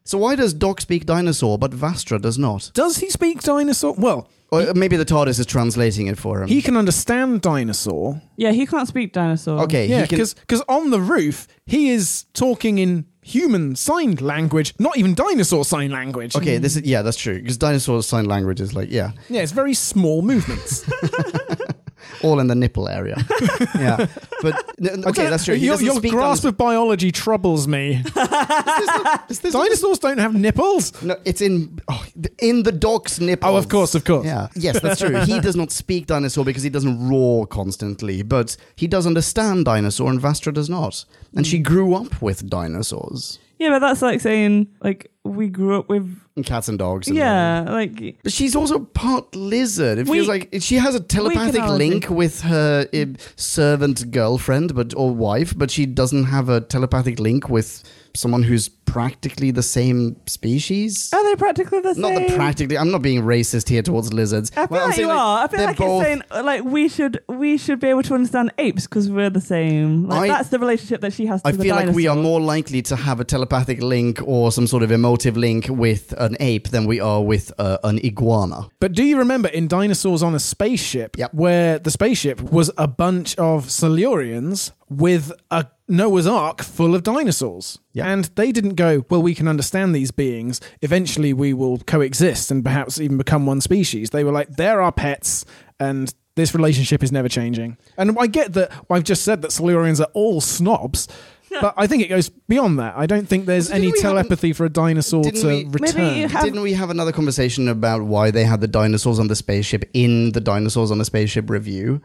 So why does Doc speak dinosaur, but Vastra does not? Does he speak dinosaur? Well, Or maybe the TARDIS is translating it for him. he can understand dinosaur. Yeah, he can't speak dinosaur. okay, Yeah, he can. because on the roof he is talking in human sign language, not even dinosaur sign language. Okay, this is yeah, that's true. Because dinosaur sign language is like yeah, Yeah, it's very small movements. all in the nipple area. yeah, but okay, that's true. He Your, doesn't your speak grasp dinosaur- of biology troubles me. Dinosaurs don't have nipples. No, it's in oh, in the dog's nipple. Oh, of course, of course. Yeah. Yes, that's true. He does not speak dinosaur because he doesn't roar constantly, but he does understand dinosaur, and Vastra does not. And she hmm. grew up with dinosaurs, Yeah, but that's like saying like we grew up with and cats and dogs. And yeah, like But she's also part lizard. It We- feels like she has a telepathic link with her uh, servant girlfriend, but or wife, but she doesn't have a telepathic link with someone who's practically the same species. are they practically the same? Not the practically. I'm not being racist here towards lizards. I feel Well, like you saying, are. I feel like both- it's saying uh, like we should we should be able to understand apes because we're the same. Like I- that's the relationship that she has to I the feel like we are more likely to have a telepathic link or some sort of emotive link with an ape than we are with uh, an iguana. But do you remember in Dinosaurs on a Spaceship, Yep. where the spaceship was a bunch of Silurians with a Noah's Ark full of dinosaurs? Yep. And they didn't go, well, we can understand these beings. Eventually we will coexist and perhaps even become one species. They were like, they're our pets, and this relationship is never changing. And I get that I've just said that Silurians are all snobs. But I think it goes beyond that. I don't think there's Didn't any we have an- telepathy for a dinosaur to we- return. Have- Didn't we have another conversation about why they had the dinosaurs on the spaceship in the dinosaurs on the spaceship review?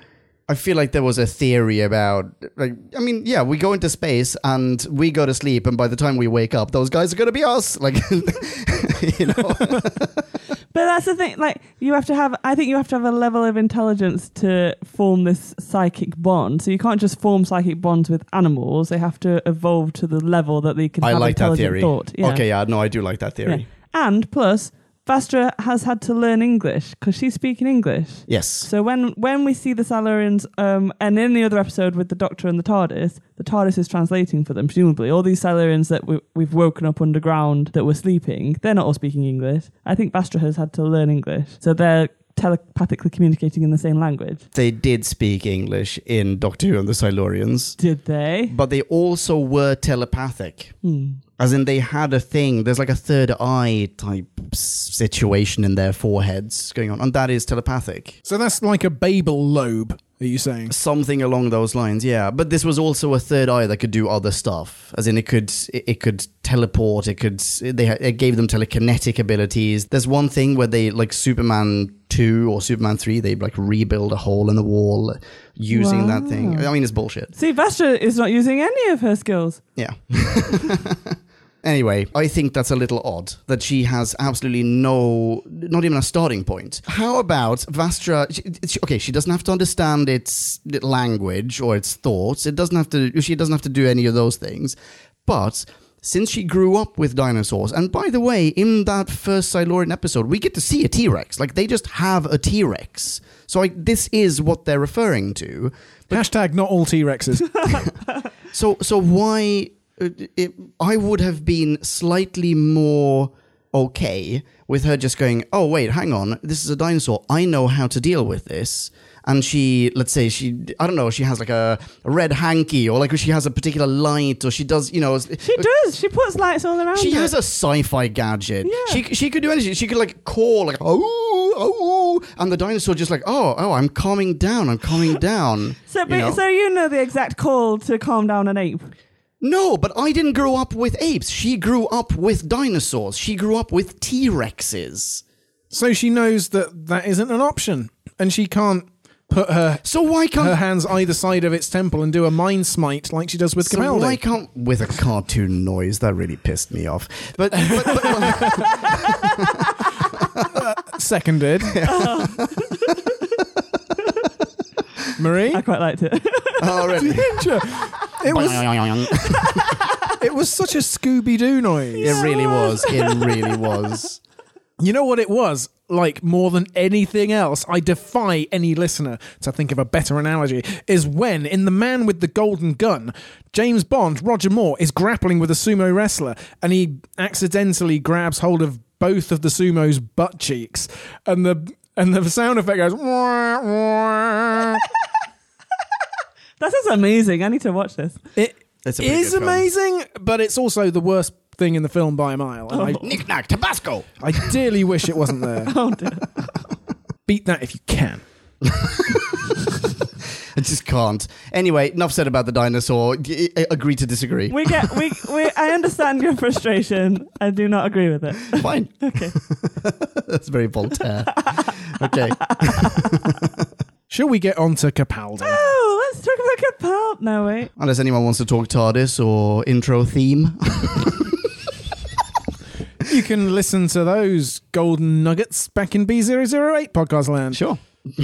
I feel like there was a theory about, like, I mean, yeah, we go into space and we go to sleep, and by the time we wake up, those guys are going to be us. Like, you know, But that's the thing. Like you have to have. I think you have to have a level of intelligence to form this psychic bond. So you can't just form psychic bonds with animals. They have to evolve to the level that they can. I have like that intelligent theory. Thought. Yeah. Okay, yeah, no, I do like that Yeah. theory. And plus, Vastra has had to learn English because she's speaking English. Yes. So when when we see the Silurians, um, and in the other episode with the Doctor and the TARDIS, the TARDIS is translating for them. Presumably, all these Silurians that we, we've woken up underground that were sleeping, they're not all speaking English. I think Vastra has had to learn English, so they're telepathically communicating in the same language. They did speak English in Doctor Who and the Silurians, Did they? but they also were telepathic. Hmm. As in, they had a thing. There's like a third eye type situation in their foreheads going on, and that is telepathic. So that's like a Babel lobe, are you saying? Something along those lines, yeah. But this was also a third eye that could do other stuff. As in, it could it, it could teleport. It could they it gave them telekinetic abilities. There's one thing where they like Superman two or Superman three. They like rebuild a hole in the wall using that thing. I mean, it's bullshit. See, Vastra is not using any of her skills. Yeah. Anyway, I think that's a little odd that she has absolutely no, not even a starting point. How about Vastra? She, okay, she doesn't have to understand its language or its thoughts. It doesn't have to. She doesn't have to do any of those things. But since she grew up with dinosaurs, and by the way, in that first Silurian episode, we get to see a T Rex. Like they just have a T Rex. So I, this is what they're referring to. Hashtag not all T Rexes. So so why it, I would have been slightly more okay with her just going, "Oh wait, hang on. This is a dinosaur. I know how to deal with this." And she, let's say she, I don't know, she has like a, a red hanky, or like she has a particular light, or she does, you know, She uh, does. She puts lights all around. she her. has a sci-fi gadget. Yeah. She she could do anything. She could like call like oh oh, and the dinosaur just like oh oh, I'm calming down. I'm calming down. So, you but, so you know the exact call to calm down an ape. No, but I didn't grow up with apes. She grew up with dinosaurs. She grew up with T Rexes. so she knows that that isn't an option. And she can't put her So why can't her hands either side of its temple and do a mind smite like she does with so Capaldi. why can't with a cartoon noise that really pissed me off. But, but, but Seconded. Marie? I quite liked it. Oh, already. It was it was such a Scooby Doo noise. It really was. It really was. You know what it was? Like more than anything else, I defy any listener to think of a better analogy. Is when in The Man with the Golden Gun, James Bond, Roger Moore, is grappling with a sumo wrestler and he accidentally grabs hold of both of the sumo's butt cheeks and the and the sound effect goes "Wah, wah." That is amazing. I need to watch this. It It's a pretty is good film. amazing, but it's also the worst thing in the film by a mile. And I, oh. Knick knack Tabasco. I dearly wish it wasn't there. Oh dear. Beat that if you can. I just can't. Anyway, enough said about the dinosaur. I- I- agree to disagree. We get we, we I understand your frustration. I do not agree with it. Fine. Okay. That's very Voltaire. okay. Shall we get on to Capaldi? Oh, let's talk about Capaldi. No wait. Unless anyone wants to talk TARDIS or intro theme. You can listen to those golden nuggets back in B008 podcast land. Sure.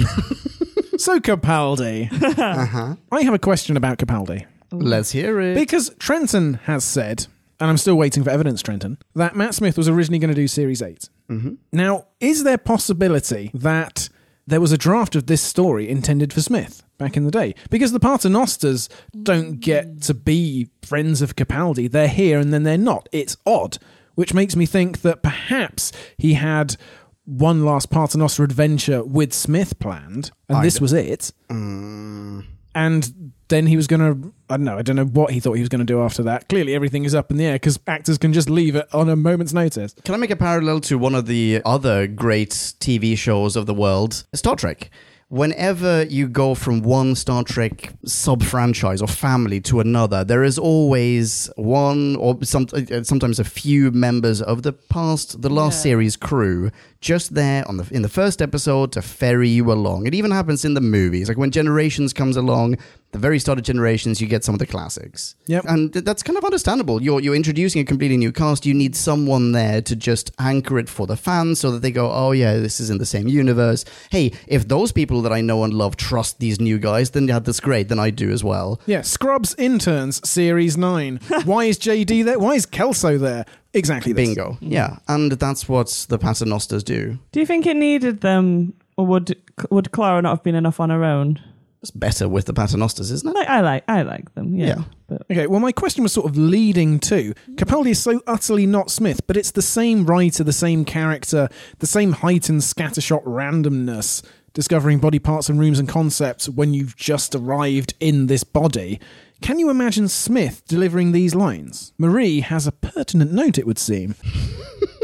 So, Capaldi. Uh-huh. I have a question about Capaldi. Let's hear it. Because Trenton has said, and I'm still waiting for evidence, Trenton, that Matt Smith was originally going to do Series 8. Mm-hmm. Now, is there possibility that there was a draft of this story intended for Smith back in the day? Because the Paternosters don't get to be friends of Capaldi. They're here and then they're not. It's odd, which makes me think that perhaps he had one last Paternoster adventure with Smith planned, and I this was it. Mm, And then he was going to, I don't know, I don't know what he thought he was going to do after that. Clearly, everything is up in the air because actors can just leave it on a moment's notice. can I make a parallel to one of the other great TV shows of the world? Star Trek. Whenever you go from one Star Trek sub franchise or family to another, there is always one or some, uh, sometimes a few members of the past, the last Yeah. series crew, just there on the in the first episode to ferry you along. It even happens in the movies, like when Generations comes along. The very start of Generations, you get some of the classics. Yep. And th- that's kind of understandable. You're you're introducing a completely new cast. You need someone there to just anchor it for the fans so that they go, "Oh yeah, this is in the same universe." Hey, if those people that I know and love trust these new guys, then yeah, that's great. Then I do as well. Yeah, Scrubs Interns, Series 9. Why is JD there? Why is Kelso there? Exactly this. Bingo. Yeah, and that's what the Paternosters do. Do you think it needed them, or would would Clara not have been enough on her own? It's better with the Paternosters, isn't it? Like I like I like them. Yeah. Yeah. But Okay, well, my question was sort of leading to Capaldi is so utterly not Smith, but it's the same writer, the same character, the same heightened scattershot randomness, discovering body parts and rooms and concepts when you've just arrived in this body. Can you imagine Smith delivering these lines? Marie has a pertinent note, it would seem.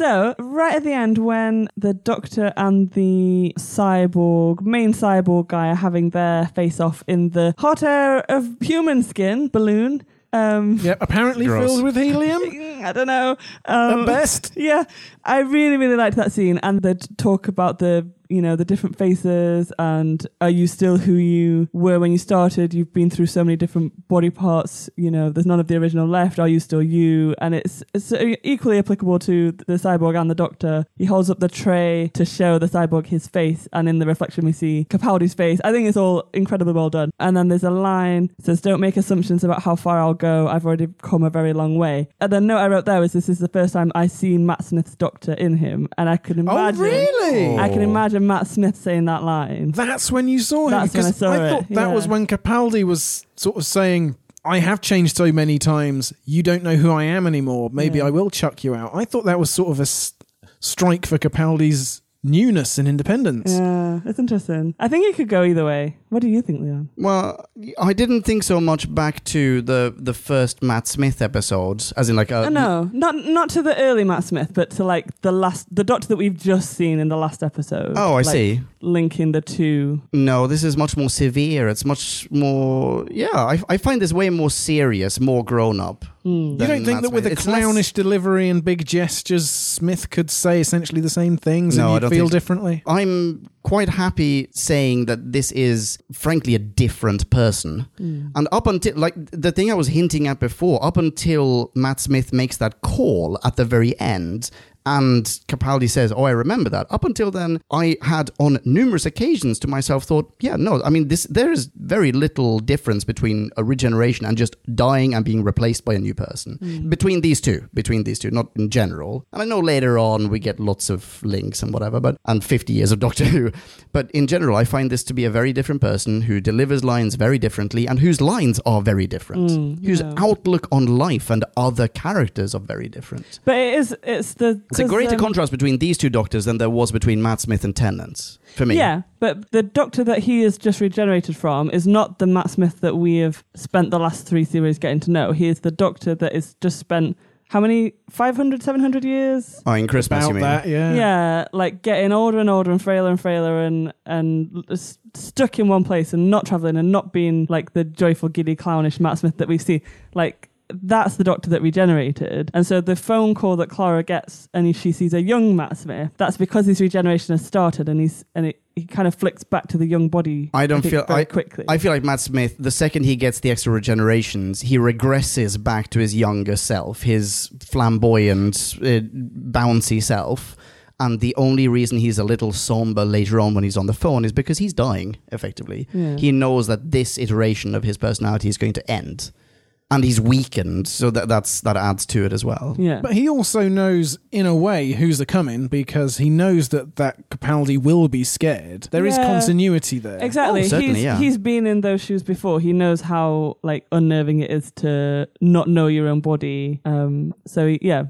So, right at the end, when the doctor and the cyborg, main cyborg guy, are having their face off in the hot air of human skin balloon, um, Yep, apparently Gross. filled with helium I don't know. Um, at best. Yeah, I really, really liked that scene, and the talk about the you know, the different faces and are you still who you were when you started? You've been through so many different body parts, you know, there's none of the original left. Are you still you? And it's, it's equally applicable to the cyborg and the doctor. He holds up the tray to show the cyborg his face, and in the reflection, we see Capaldi's face. I think it's all incredibly well done. And then there's a line says, Don't make assumptions about how far I'll go. I've already come a very long way. And the note I wrote there was, This is the first time I see Matt Smith's doctor in him. And I could oh, imagine. Oh, really? I can imagine Matt Smith saying that line. That's when you saw him. That's when I saw it, thought that yeah. was when Capaldi was sort of saying, I have changed so many times. You don't know who I am anymore. Maybe Yeah. I will chuck you out. I thought that was sort of a s- strike for Capaldi's newness and independence. Yeah, it's interesting. I think it could go either way. What do you think, Leon? Well, I didn't think so much back to the the first Matt Smith episodes, as in like a Uh, no, not not to the early Matt Smith, but to like the last, the Doctor that we've just seen in the last episode. Oh, I Like, see. Linking the two. No, this is much more severe. It's much more. Yeah, I, I find this way more serious, more grown up. You don't think that with a clownish delivery and big gestures, Smith could say essentially the same things No, I and you'd don't feel think differently? I'm quite happy saying that this is frankly a different person. Mm. And up until like the thing I was hinting at before, up until Matt Smith makes that call at the very end. And Capaldi says, "Oh, I remember that." Up until then, I had on numerous occasions to myself thought, "Yeah, no, I mean, this there is very little difference between a regeneration and just dying and being replaced by a new person. Mm. Between these two, between these two, not in general. And I know later on we get lots of links and whatever, but and 50 years of Doctor Who, but in general, I find this to be a very different person who delivers lines very differently and whose lines are very different, mm, whose yeah. outlook on life and other characters are very different." But it is, it's the. It's a 'cause, greater um, contrast between these two doctors than there was between Matt Smith and Tennant, for me. Yeah, but the Doctor that he is just regenerated from is not the Matt Smith that we have spent the last three series getting to know. He is the Doctor that is just spent how many 500, 700 years? Oh, in Christmas, you About mean? that, yeah. Yeah, like getting older and older and frailer and frailer and and s- stuck in one place and not traveling and not being like the joyful, giddy, clownish Matt Smith that we see. Like that's the Doctor that regenerated. And so the phone call that Clara gets and she sees a young Matt Smith. That's because his regeneration has started and he's and it, he kind of flicks back to the young body. I don't think, feel- I- quickly. I feel like Matt Smith, the second he gets the extra regenerations, he regresses back to his younger self, his flamboyant, uh, bouncy self. And the only reason he's a little somber later on when he's on the phone is because he's dying, effectively. Yeah. He knows that this iteration of his personality is going to end. And he's weakened, so that, that's, that adds to it as well. yeah. But he also knows, in a way, who's a coming because he knows that that Capaldi will be scared. There is Yeah. continuity there. Exactly. Oh, certainly, he's, yeah. he's been in those shoes before. He knows how like unnerving it is to not know your own body. Um. So yeah.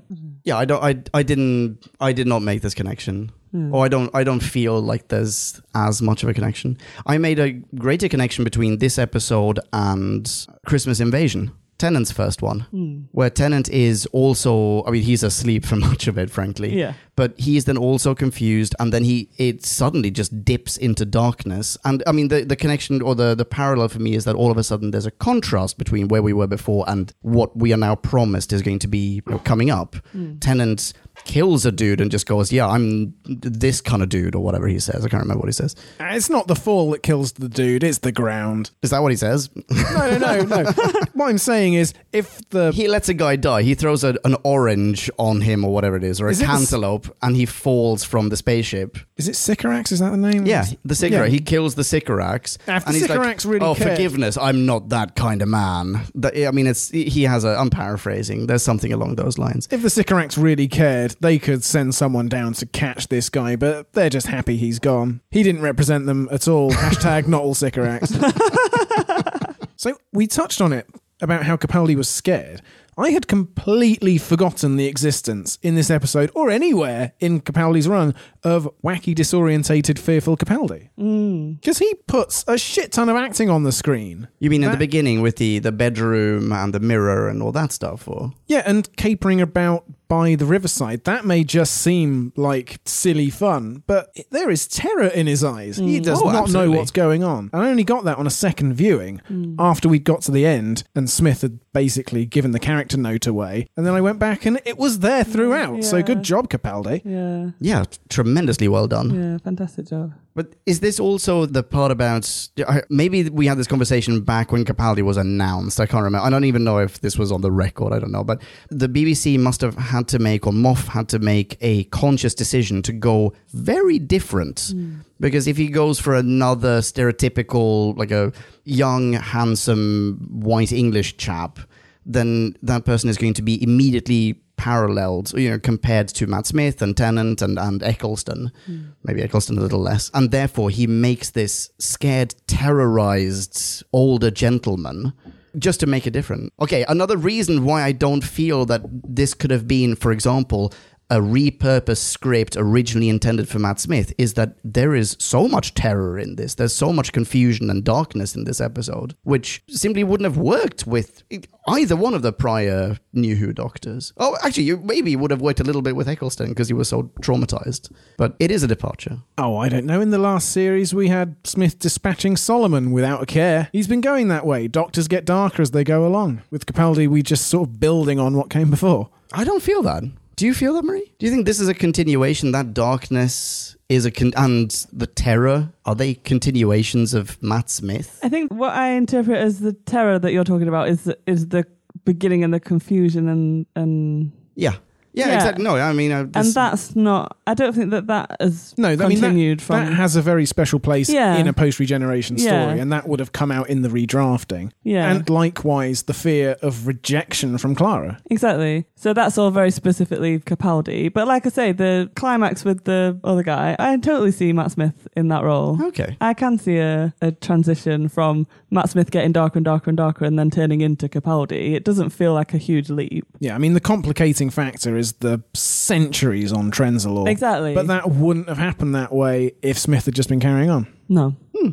Yeah, I don't. I, I didn't. I did not make this connection. Hmm. Or I don't. I don't feel like there's as much of a connection. I made a greater connection between this episode and Christmas Invasion, Tennant's first one, Hmm. where Tennant is also. I mean, he's asleep for much of it, frankly. Yeah. But he is then also confused, and then he it suddenly just dips into darkness. And I mean, the the connection or the the parallel for me is that all of a sudden there's a contrast between where we were before and what we are now promised is going to be you know, coming up. Tennant kills a dude and just goes, "Yeah, I'm this kind of dude," or whatever he says. I can't remember what he says. Uh, It's not the fall that kills the dude, it's the ground. Is that what he says? No, no, no, no. what I'm saying is, if the. he lets a guy die. He throws a, an orange on him or whatever it is, or a Is it the cantaloupe, and he falls from the spaceship. Is it Sycorax? Is that the name? Yeah, the Sycorax. Yeah. He kills the Sycorax. The and he's Sycorax like, really Oh, cared- forgiveness. I'm not that kind of man. That- I mean, it's he has a. I'm paraphrasing. There's something along those lines. If the Sycorax really cared, they could send someone down to catch this guy, but they're just happy he's gone. He didn't represent them at all. Hashtag not all Sycorax. so we touched on it about how Capaldi was scared. I had completely forgotten the existence in this episode or anywhere in Capaldi's run of wacky, disorientated, fearful Capaldi. Mm. Because he puts a shit ton of acting on the screen. You mean in the beginning with the the bedroom and the mirror and all that stuff, or Yeah, and capering about by the riverside, that may just seem like silly fun, but there is terror in his eyes. He mm. does Oh, not know what's going on. And I only got that on a second viewing mm. after we'd got to the end and Smith had basically given the character note away. And then I went back and it was there throughout. So good job, Capaldi. Yeah. Yeah, tremendously well done. Yeah, fantastic job. But is this also the part about maybe we had this conversation back when Capaldi was announced? I can't remember. I don't even know if this was on the record. I don't know. But the BBC must have had to make, or Moff had to make a conscious decision to go very different. Hmm. Because if he goes for another stereotypical, like a young, handsome, white English chap, then that person is going to be immediately paralleled, you know, compared to Matt Smith and Tennant and, and Eccleston. Hmm. Maybe Eccleston a little less. And therefore, he makes this scared, terrorized older gentleman just to make it different. Okay, another reason why I don't feel that this could have been, for example, a repurposed script originally intended for Matt Smith is that there is so much terror in this. There's so much confusion and darkness in this episode, which simply wouldn't have worked with either one of the prior New Who doctors. Oh, actually, you maybe would have worked a little bit with Eccleston because he was so traumatized. But it is a departure. Oh, I don't know. In the last series, we had Smith dispatching Solomon without a care. He's been going that way. Doctors get darker as they go along. With Capaldi, we just sort of building on what came before. I don't feel that. Do you feel that, Marie? Do you think this is a continuation? That darkness is a con- and the terror are they continuations of Matt Smith? I think what I interpret as the terror that you're talking about is the, is the beginning and the confusion and and Yeah, yeah, Yeah. exactly. No, I mean, uh, this- and that's not. I don't think that that has No, I mean, that, continued from. that has a very special place Yeah. in a post regeneration story, Yeah. and that would have come out in the redrafting. yeah, And likewise, the fear of rejection from Clara. exactly. So that's all very specifically Capaldi. But like I say, the climax with the other guy, I totally see Matt Smith in that role. okay. I can see a, a transition from Matt Smith getting darker and darker and darker and then turning into Capaldi. It doesn't feel like a huge leap. Yeah, I mean, the complicating factor is the centuries on Trenzalore. Exactly. But that wouldn't have happened that way if Smith had just been carrying on. No. Hmm.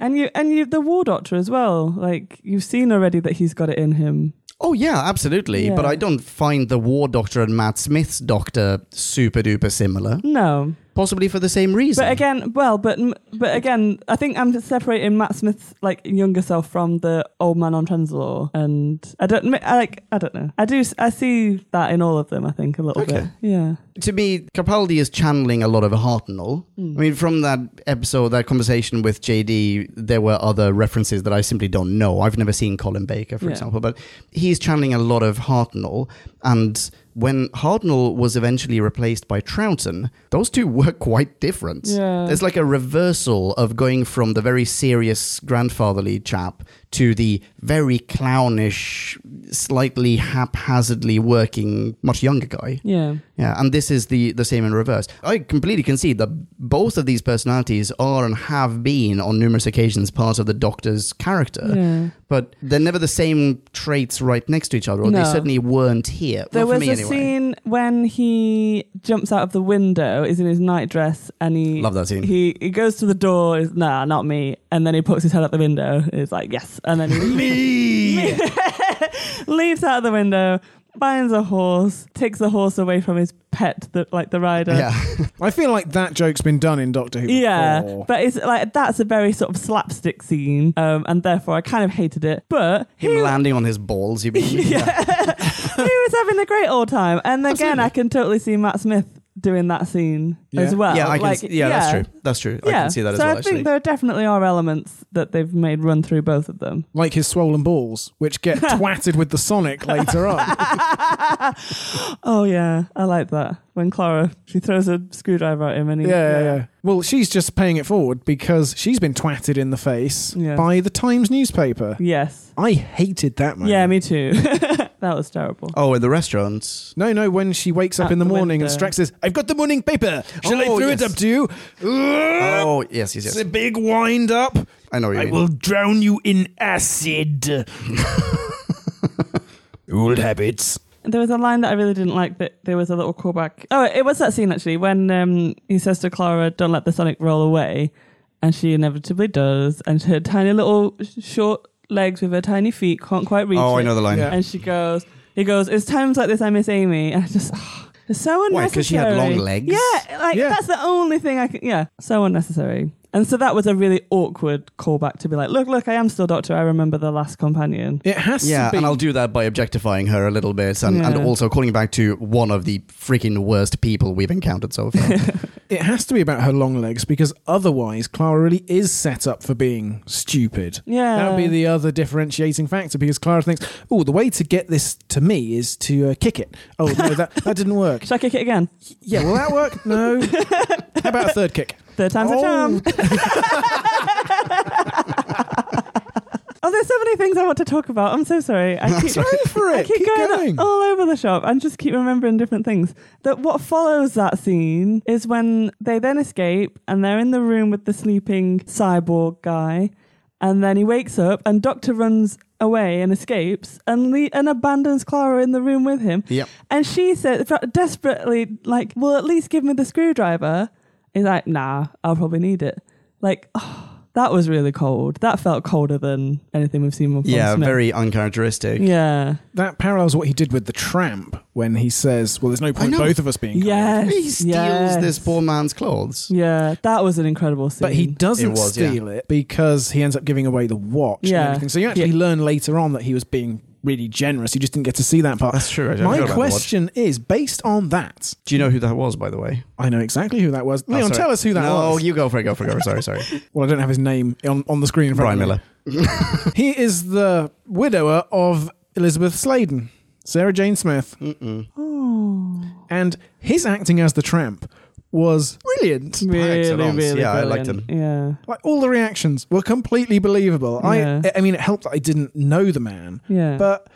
And you and you the War Doctor as well. Like you've seen already that he's got it in him. Oh yeah, absolutely. Yeah. But I don't find the War Doctor and Matt Smith's Doctor super duper similar. No. Possibly for the same reason. But again, well, but but again, I think I'm separating Matt Smith's like younger self from the old man on Trenzalore, and I don't I like I don't know. I do I see that in all of them. I think a little Okay. bit. Yeah. to me, Capaldi is channeling a lot of Hartnell. Mm. I mean, from that episode, that conversation with JD, there were other references that I simply don't know. I've never seen Colin Baker, for Yeah. example, but he's channeling a lot of Hartnell. And when Hartnell was eventually replaced by Troughton, those two were quite different. Yeah. There's like a reversal of going from the very serious grandfatherly chap to the very clownish, slightly haphazardly working, much younger guy. Yeah. Yeah, and this is the the same in reverse. I completely concede that both of these personalities are and have been on numerous occasions part of the Doctor's character, Yeah. but they're never the same traits right next to each other, or they certainly weren't here. There was me a anyway. scene when he jumps out of the window, is in his nightdress, and he Love that scene. He he goes to the door, is nah, not me, and then he puts his head out the window. It's like yes, and then he Me. leaves out of the window, finds a horse, takes the horse away from his pet, the, like the rider. yeah, I feel like that joke's been done in Doctor Who. Yeah, before. but it's like that's a very sort of slapstick scene, um, and therefore I kind of hated it. But him he, landing on his balls. You mean? he was having a great old time, and again, I can totally see Matt Smith doing that scene Yeah. as well. Yeah, I can. Like, see- yeah, that's true. That's true. I can see that as so well. I Actually, think there definitely are elements that they've made run through both of them. Like his swollen balls, which get twatted with the Sonic later on. Oh yeah, I like that. When Clara she throws a screwdriver at him, and he, Yeah, yeah, yeah. Well, she's just paying it forward because she's been twatted in the face Yeah. by the Times newspaper. Yes. I hated that man. Yeah, me too. that was terrible. oh, in the restaurant. No, no, when she wakes up Out in the, the morning and window. Strax says, I've got the morning paper. Shall I Oh, throw yes. it up to you? Oh, yes, yes, It's yes. a big wind up. I know what you I mean. will drown you in acid. Old habits. There was a line that I really didn't like. That there was a little callback. Oh, it was that scene actually when um, he says to Clara, "Don't let the Sonic roll away," and she inevitably does, and her tiny little sh- short legs with her tiny feet can't quite reach. oh, I it. know the line. Yeah. And she goes, He goes, "It's times like this I miss Amy." And I just. Ah, it's so unnecessary. Why, 'cause she had long legs? Yeah, like Yeah. that's the only thing I can. Yeah, so unnecessary. And so that was a really awkward callback to be like, "Look, look, I am still Doctor. I remember the last companion." It has Yeah, to be. and I'll do that by objectifying her a little bit and, and also calling back to one of the freaking worst people we've encountered so far. It has to be about her long legs because otherwise Clara really is set up for being stupid. Yeah. That would be the other differentiating factor because Clara thinks, oh, the way to get this to me is to uh, kick it. Oh, no, that, that didn't work. Should I kick it again? Yeah, will that work? No. How about a third kick? Third time's a Oh. charm. Oh, there's so many things I want to talk about. I'm so sorry. I keep, for I it. keep, Keep going, going. all over the shop and just keep remembering different things. That what follows that scene is when they then escape and they're in the room with the sleeping cyborg guy, and then he wakes up and Doctor runs away and escapes and le- and abandons Clara in the room with him. Yep. And she says desperately, like, "Well, at least give me the screwdriver." He's like, "Nah, I'll probably need it." Like, oh, that was really cold. That felt colder than anything we've seen from yeah, Smith. very uncharacteristic. Yeah. That parallels what he did with the tramp when he says, well, there's no point both of us being cold." Yes. He steals yes. this poor man's clothes. Yeah, that was an incredible scene. But he doesn't It was, yeah. steal it because he ends up giving away the watch and Yeah. everything. So you actually learn later on that he was being really generous. You just didn't get to see that part. That's true. I My forgot about the watch. question is based on that. Do you know who that was, by the way? I know exactly who that was. Oh, Leon, sorry. tell us who that no, was. you go for it. Go for it. Go for it. Sorry, sorry. Well, I don't have his name on, on the screen in front Brian of me. Miller. He is the widower of Elizabeth Sladen, Sarah Jane Smith. Mm. Oh. And his acting as the tramp was brilliant. really, really Yeah, I liked him. Yeah, Like all the reactions were completely believable. Yeah. I I mean it helped that I didn't know the man. yeah. But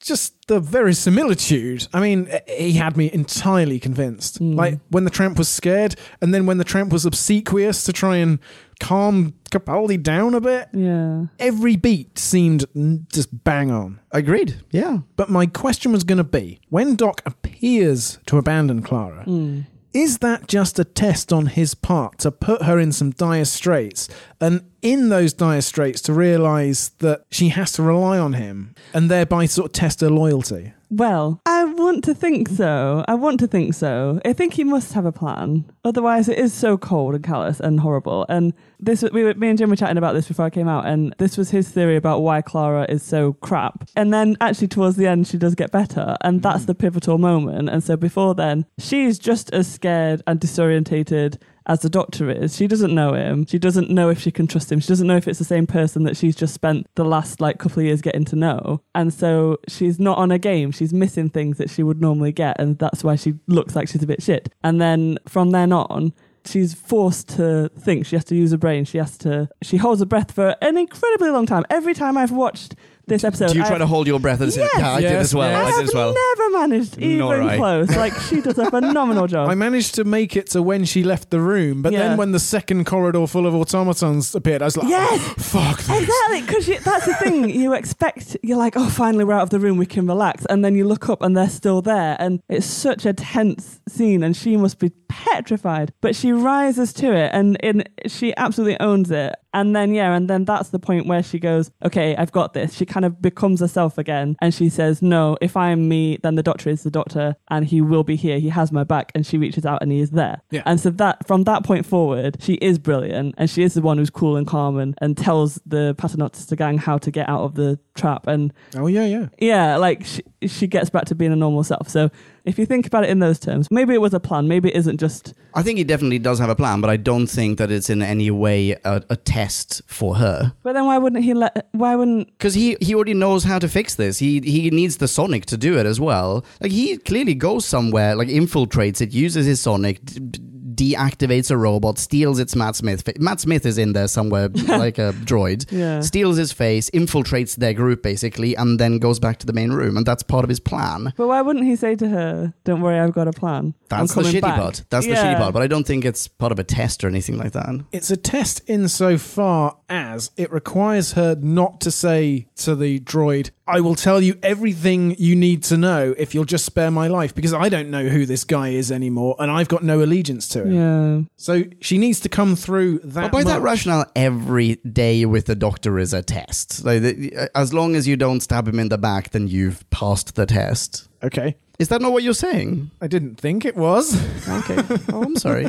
just the verisimilitude. I mean, he had me entirely convinced. Mm. Like when the tramp was scared, and then when the tramp was obsequious to try and calm Capaldi down a bit, yeah. every beat seemed just bang on. I agreed. Yeah. But my question was going to be when Doc appears to abandon Clara, Mm. Is that just a test on his part to put her in some dire straits? And in those dire straits, to realize that she has to rely on him and thereby sort of test her loyalty? Well, I want to think so. I want to think so. I think he must have a plan. Otherwise, it is so cold and callous and horrible. And this, we were, me and Jim were chatting about this before I came out, and this was his theory about why Clara is so crap. And then actually, towards the end, she does get better, and that's mm-hmm. the pivotal moment. And so before then, she's just as scared and disorientated as the doctor is. She doesn't know him. She doesn't know if she can trust him. She doesn't know if it's the same person that she's just spent the last like couple of years getting to know. And so she's not on a game. She's missing things that she would normally get, and that's why she looks like she's a bit shit. And then from then on. She's forced to think. She has to use her brain. She has to. She holds her breath for an incredibly long time. Every time I've watched this episode, Do you try I've- to hold your breath and say, Yes. yeah, I did as well. yes. I I did as well. never managed even close. Like she does a phenomenal job. I managed to make it to when she left the room, but Yeah. then when the second corridor full of automatons appeared, I was like, Yes. Oh, fuck this. Exactly, because that's the thing. You expect you're like, oh, finally we're out of the room, we can relax, and then you look up and they're still there, and it's such a tense scene, and she must be petrified, but she rises to it, and in she absolutely owns it. And then yeah, and then that's the point where she goes, okay, I've got this. She kind of becomes herself again, and she says, no, if I'm me, then the doctor is the doctor, and he will be here. He has my back, and she reaches out and he is there. Yeah. And so that from that point forward, she is brilliant, and she is the one who's cool and calm and, and tells the Paternoster gang how to get out of the trap. And Oh, yeah, yeah. yeah, like she, she gets back to being a normal self. So if you think about it in those terms, maybe it was a plan. Maybe it isn't just I think he definitely does have a plan, but I don't think that it's in any way a, a test for her. But then why wouldn't he let? Why wouldn't? Because he, he already knows how to fix this. He he needs the Sonic to do it as well. Like he clearly goes somewhere, like infiltrates it, uses his Sonic, d- d- deactivates a robot, steals its Matt Smith. fa- Matt Smith is in there somewhere, like a droid. Yeah. Steals his face, infiltrates their group basically, and then goes back to the main room. And that's part of his plan. But why wouldn't he say to her, "Don't worry, I've got a plan." I'm That's the shitty back." part. That's the shitty part. But I don't think it's part of a test or anything like that. It's a test insofar as it requires her not to say to the droid, I will tell you everything you need to know if you'll just spare my life because I don't know who this guy is anymore and I've got no allegiance to him. Yeah. So she needs to come through that. But by that rationale, every day with the doctor is a test. Like, the, uh, as long as you don't stab him in the back, then you've passed the test. Okay. Is that not what you're saying? I didn't think it was. Okay. oh, I'm sorry.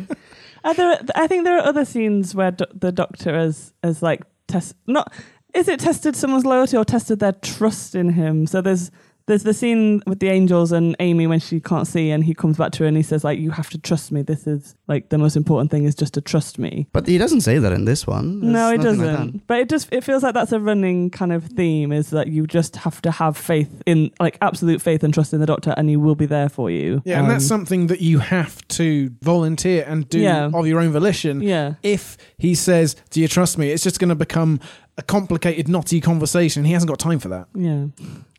Are there, I think there are other scenes where do- the doctor is, has like test not is it tested someone's loyalty or tested their trust in him. So there's there's the scene with the angels and Amy when she can't see and he comes back to her and he says like you have to trust me. This is like the most important thing is just to trust me. But he doesn't say that in this one. no, There's it nothing doesn't. like but it just it feels like that's a running kind of theme is that you just have to have faith in like absolute faith and trust in the doctor and he will be there for you. Yeah, and that's Um, something that you have to volunteer and do Yeah. of your own volition. yeah. If he says, Do you trust me? It's just going to become a complicated, knotty conversation. He hasn't got time for that. Yeah.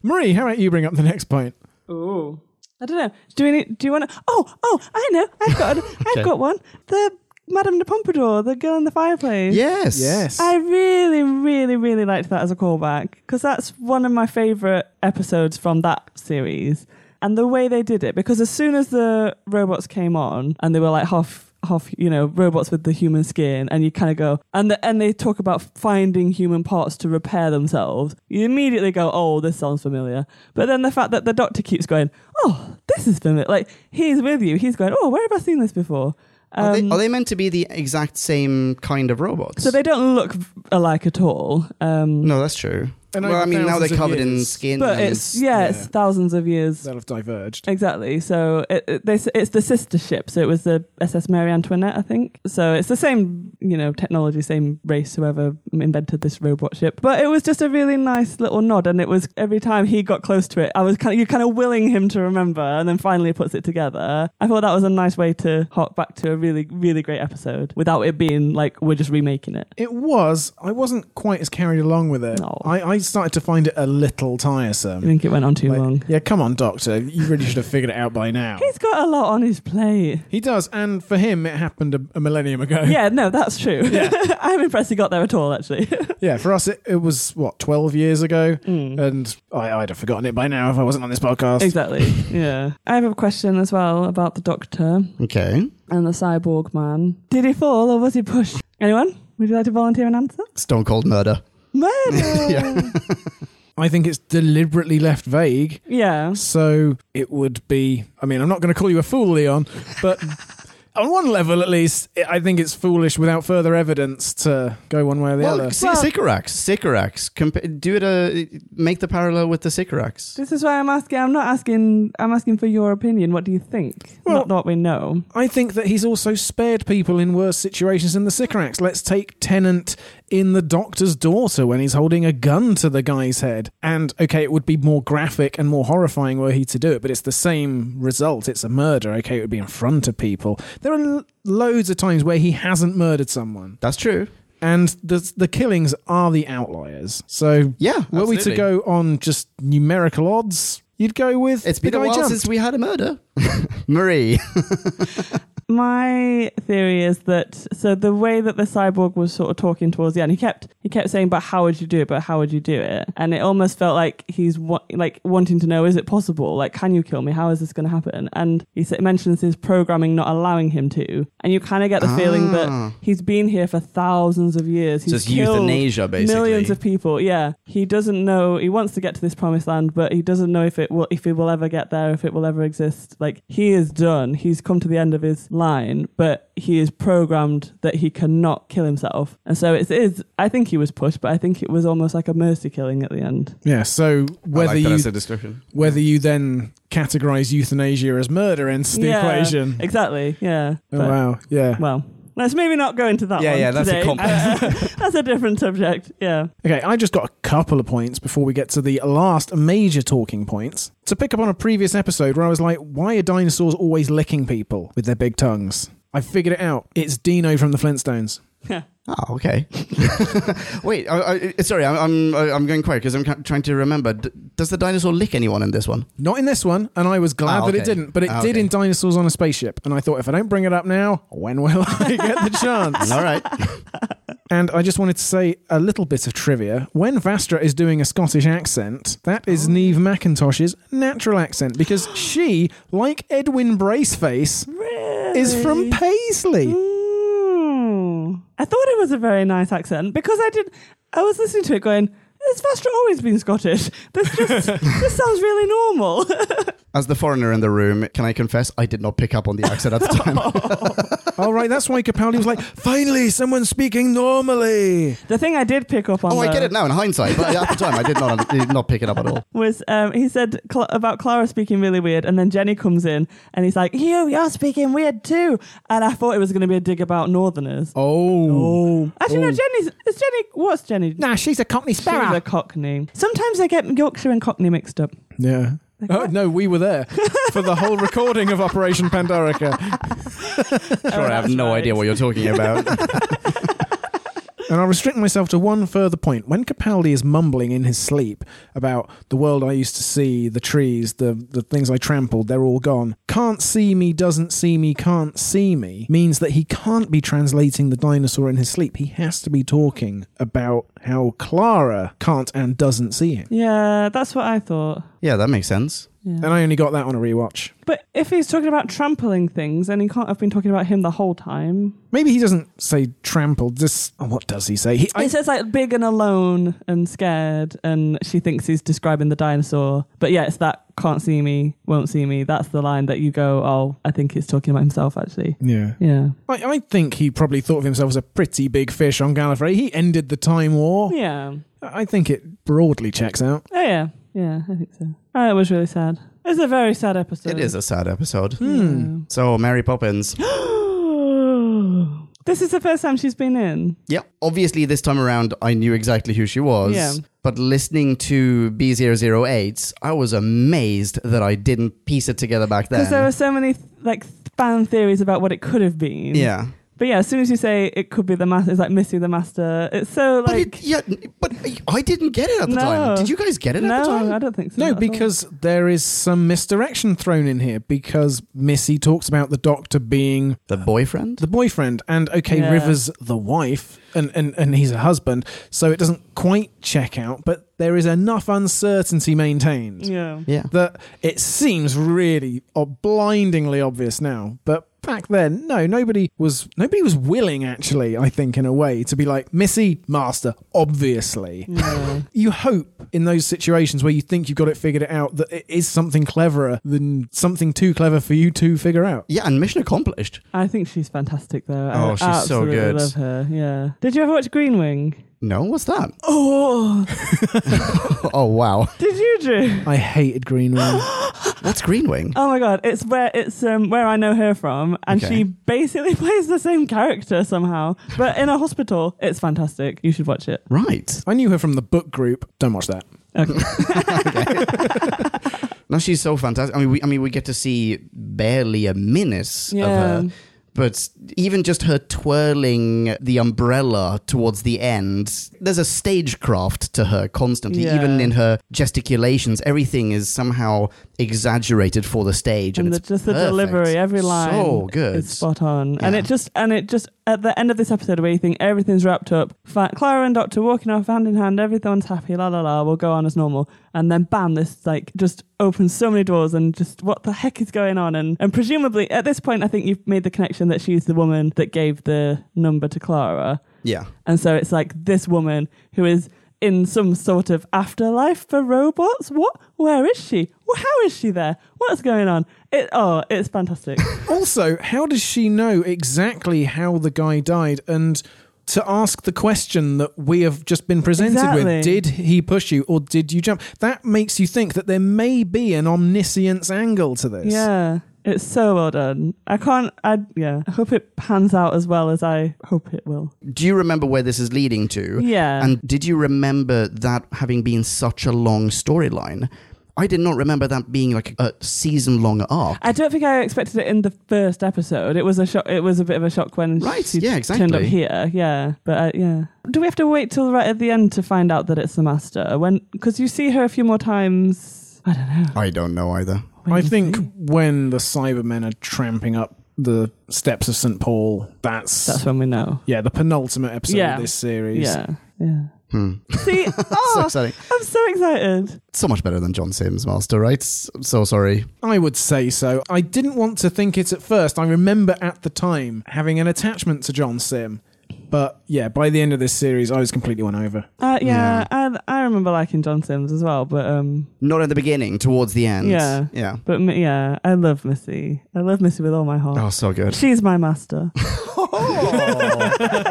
Marie, how about you bring up the next point? Oh. I don't know. Do we need, do you want to? Oh, oh, I know. I've got, Okay. I've got one. The Madame de Pompadour, the girl in the fireplace. Yes. Yes. I really, really, really liked that as a callback because that's one of my favorite episodes from that series. And the way they did it, because as soon as the robots came on and they were like half, half, you know, robots with the human skin, and you kind of go, and the, and they talk about finding human parts to repair themselves, you immediately go, oh, this sounds familiar. But then the fact that the doctor keeps going, oh, this is familiar, like he's with you, he's going, oh, where have I seen this before? Are, they, Um, are they meant to be the exact same kind of robots? so they don't look alike at all. Um, No, that's true. And well, I mean, now they're thousands of covered in skin. But it's yeah, it's thousands of years They'll have diverged. exactly. So it, it, they, it's the sister ship. So it was the SS Marie Antoinette, I think. So it's the same, you know, technology, same race, whoever invented this robot ship. But it was just a really nice little nod, and it was every time he got close to it, I was kind of you're kind of willing him to remember, and then finally puts it together. I thought that was a nice way to hop back to a really really great episode without it being like we're just remaking it. It was. I wasn't quite as carried along with it. No. I, I started to find it a little tiresome. I think it went on too Like, long. yeah, come on, Doctor. You really should have figured it out by now. He's got a lot on his plate. He does, and for him, it happened a, a millennium ago. Yeah, no, that's true. Yeah. I'm impressed he got there at all, actually. Yeah, for us, it, it was, what, 12 years ago? Mm. And I, I'd have forgotten it by now if I wasn't on this podcast. exactly. Yeah. I have a question as well about the doctor Okay. and the cyborg man. Did he fall or was he pushed? Anyone? Would you like to volunteer an answer? Stone cold murder. Murder. I think it's deliberately left vague. yeah. So it would be. I mean, I'm not going to call you a fool, Leon, but on one level, at least, I think it's foolish without further evidence to go one way or the Well, other. see, Well- Sycorax. Sycorax. Compa- do it. Uh, make the parallel with the Sycorax. This is why I'm asking. I'm not asking. I'm asking for your opinion. What do you think? Well- not what we know. I think that he's also spared people in worse situations than the Sycorax. Let's take Tennant in The Doctor's Daughter when he's holding a gun to the guy's head. And okay, it would be more graphic and more horrifying were he to do it, but it's the same result. It's a murder. Okay, it would be in front of people. There are l- loads of times where he hasn't murdered someone, That's true. and the the killings are the outliers. So, Yeah. were we to go on just numerical odds, you'd go with It's the been a while jumped. since we had a murder. Marie. My theory is that so the way that the cyborg was sort of talking towards the end, he kept he kept saying, "But how would you do it? But how would you do it?" And it almost felt like he's wa- like wanting to know, "Is it possible? Like, can you kill me? How is this going to happen?" And he sa- mentions his programming not allowing him to, and you kind of get the feeling that Ah. he's been here for thousands of years. He's Just euthanasia, basically. millions of people. Yeah, he doesn't know. He wants to get to this promised land, but he doesn't know if it will, if he will ever get there, if it will ever exist. Like he is done. He's come to the end of his line, but he is programmed that he cannot kill himself, and so it is. I think he was pushed, but I think it was almost like a mercy killing at the end. yeah, so whether you description. whether you then categorize euthanasia as murder ends the Yeah, equation. Exactly. Yeah. Oh, But, wow. Yeah. Well. Let's maybe not go into that Yeah, one yeah, that's a today. comp- that's a different subject. Yeah. Okay, I just got a couple of points before we get to the last major talking points. To pick up on a previous episode where I was like, why are dinosaurs always licking people with their big tongues? I figured it out. It's Dino from the Flintstones. Oh, okay. Wait, I, I, sorry, I'm I'm I'm going quiet because I'm trying to remember. D- does the dinosaur lick anyone in this one? Not in this one, and I was glad Ah, that it didn't, but it Ah, did okay. in Dinosaurs on a Spaceship. And I thought, if I don't bring it up now, when will I get the chance? All right. And I just wanted to say a little bit of trivia. When Vastra is doing a Scottish accent, that is Oh. Neve McIntosh's natural accent because she, like Edwin Braceface, is from Paisley. Mm. I thought it was a very nice accent because I did. I was listening to it going, "Has Vastra always been Scottish? This just this sounds really normal." As the foreigner in the room, can I confess I did not pick up on the accent at the time? All right, that's why Capaldi was like, finally, someone speaking normally. the thing I did pick up on. oh, I though, get it now in hindsight, but at the time I did not did not pick it up at all. was um, he said Cl- about Clara speaking really weird, and then Jenny comes in and he's like, "You, you're speaking weird too." And I thought it was going to be a dig about Northerners. Oh. Actually, no, Oh. Jenny's. Is Jenny? What's Jenny? Nah, she's a Cockney She's a Cockney. Sometimes I get Yorkshire and Cockney mixed up. Yeah. Oh, no, we were there for the whole recording of Operation Pandorica. Sure, I have no right. idea what you're talking about. And I'll restrict myself to one further point. When Capaldi is mumbling in his sleep about the world I used to see, the trees, the, the things I trampled, they're all gone. Can't see me, doesn't see me, can't see me means that he can't be translating the dinosaur in his sleep. He has to be talking about how Clara can't and doesn't see him. Yeah, that's what I thought. yeah, that makes sense. Yeah. And I only got that on a rewatch. But if he's talking about trampling things, then he can't have been talking about him the whole time. Maybe he doesn't say trampled. Just oh, what does he say? He, I, he says like big and alone and scared, and she thinks he's describing the dinosaur. But yeah, it's that can't see me, won't see me. That's the line that you go, oh, I think he's talking about himself actually. yeah. Yeah. I, I think he probably thought of himself as a pretty big fish on Gallifrey. He ended the Time War. Yeah. I think it broadly checks out. Oh yeah. Yeah, I think so. Oh, it was really sad. It's a very sad episode. It is a sad episode. Hmm. So, Mary Poppins. this is the first time she's been in. Yeah, obviously this time around I knew exactly who she was. Yeah. But listening to B008, I was amazed that I didn't piece it together back then. Because there were so many like fan theories about what it could have been. yeah. But yeah, as soon as you say it could be the master, it's like Missy the master. It's so But like it, yeah, but I didn't get it at the No. time. Did you guys get it at the no, time? I don't think so. No, not all. because there is some misdirection thrown in here because Missy talks about the doctor being The boyfriend? the boyfriend and okay, Yeah. River's the wife and, and, and he's a husband, so it doesn't quite check out, but there is enough uncertainty maintained yeah. yeah. that it seems really or blindingly obvious now. But back then, no, nobody was nobody was willing actually, I think, in a way, to be like, Missy, Master, obviously. Yeah. you hope in those situations where you think you've got it figured it out that it is something cleverer than something too clever for you to figure out. Yeah, and mission accomplished. I think she's fantastic though. Oh, I she's so absolutely good. love her. Yeah. Did you ever watch Green Wing? No, what's that? Oh, oh, wow. did you, Drew? I hated Green Wing. What's Green Wing? Oh my god, it's where it's um where I know her from, and Okay. she basically plays the same character somehow, but in a hospital. It's fantastic. You should watch it. Right. I knew her from the book group. Don't watch that. Okay. No, she's so fantastic. I mean, we, I mean, we get to see barely a minute Yeah. of her, but even just her twirling the umbrella towards the end, there's a stagecraft to her constantly. Yeah. Even in her gesticulations, everything is somehow exaggerated for the stage, and, and the, it's just the delivery, every line, so good. is spot on. And it just and it just at the end of this episode where you think everything's wrapped up, Clara and Doctor walking off hand in hand, everyone's happy, la la la, we'll go on as normal, and then bam, this like just opens so many doors and just what the heck is going on? And and presumably at this point, I think you've made the connection that she's the woman that gave the number to Clara. yeah. And so it's like this woman who is in some sort of afterlife for robots. What? Where is she? How is she there? What's going on? It oh, it's fantastic. Also, how does she know exactly how the guy died? And to ask the question that we have just been presented Exactly. with did he push you or did you jump? That makes you think that there may be an omniscience angle to this. yeah. It's so well done. I can't. I yeah. I hope it pans out as well as I hope it will. Do you remember where this is leading to? Yeah. And did you remember that having been such a long storyline? I did not remember that being like a season long arc. I don't think I expected it in the first episode. It was a shock. It was a bit of a shock when Right, she yeah, turned up here. Yeah, but uh, yeah. Do we have to wait till right at the end to find out that it's the master? When because you see her a few more times. I don't know. I don't know either. When I think see. when the Cybermen are tramping up the steps of St. Paul. That's, That's when we know. yeah, the penultimate episode Yeah. of this series. Yeah. Yeah. Hmm. See, so oh, exciting. I'm so excited. So much better than John Simm's, Master, right? S- So sorry. I would say so. I didn't want to think it at first. I remember at the time having an attachment to John Simm. But yeah, by the end of this series, I was completely won over. Uh, yeah, I I remember liking John Simm's as well, but um, Not at the beginning, towards the end. Yeah. Yeah. but yeah, I love Missy. I love Missy with all my heart. Oh, so good. She's my master. oh,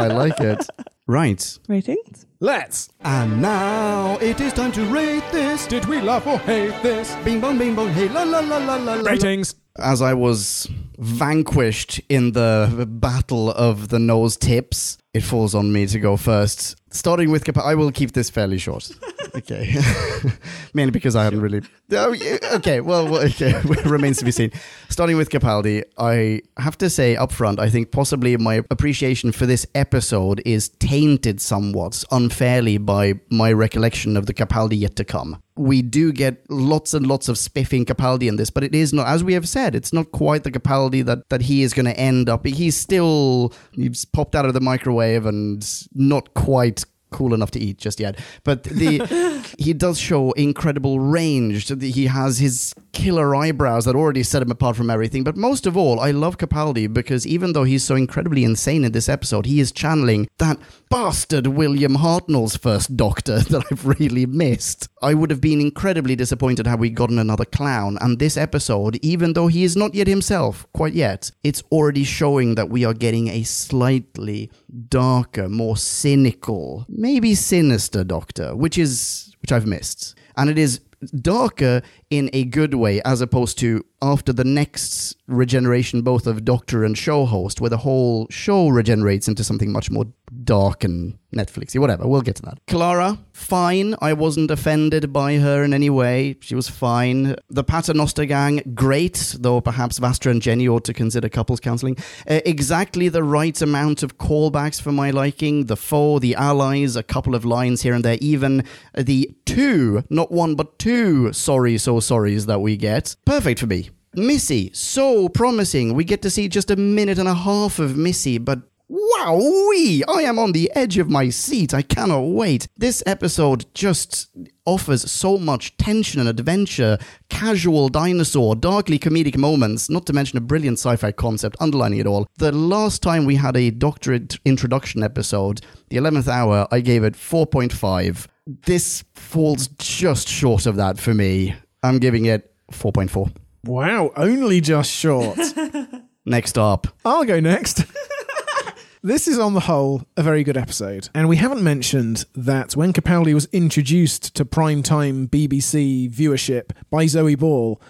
I like it. Right. Ratings? Let's! And now it is time to rate this. Did we love or hate this? Bing bong, bing bong, hey la la la la la. la. Ratings! As I was vanquished in the battle of the nose tips, it falls on me to go first. Starting with Capaldi, I will keep this fairly short. Okay, mainly because I haven't really. Oh, okay, well, okay, remains to be seen. Starting with Capaldi, I have to say up front, I think possibly my appreciation for this episode is tainted somewhat unfairly by my recollection of the Capaldi yet to come we do get lots and lots of spiffing Capaldi in this, but it is not, as we have said, it's not quite the Capaldi that, that he is going to end up. He's still, he's popped out of the microwave and not quite cool enough to eat just yet. But the he does show incredible range. He has his killer eyebrows that already set him apart from everything. But most of all, I love Capaldi because even though he's so incredibly insane in this episode, he is channeling that bastard William Hartnell's first Doctor that I've really missed. I would have been incredibly disappointed had we gotten another clown. And this episode, even though he is not yet himself, quite yet, it's already showing that we are getting a slightly darker, more cynical, maybe sinister Doctor, which is which I've missed. And it is darker in a good way as opposed to after the next regeneration both of doctor and show host where the whole show regenerates into something much more dark and netflixy whatever. We'll get to that. Clara fine. I wasn't offended by her in any way. She was fine. The paternoster gang great though perhaps vastra and jenny ought to consider couples counseling. Uh, exactly the right amount of callbacks for my liking. The foe the allies a couple of lines here and there even the two not one but two sorry so sorries that we get. Perfect for me Missy, so promising. We get to see just a minute and a half of Missy, but wowee! I am on the edge of my seat. I cannot wait. This episode just offers so much tension and adventure, casual dinosaur, darkly comedic moments, not to mention a brilliant sci fi concept underlining it all. The last time we had a doctorate introduction episode, the 11th hour, I gave it 4.5. This falls just short of that for me. I'm giving it 4.4. Wow, only just short. Next up. I'll go next. This is, on the whole, a very good episode. And we haven't mentioned that when Capaldi was introduced to primetime BBC viewership by Zoe Ball,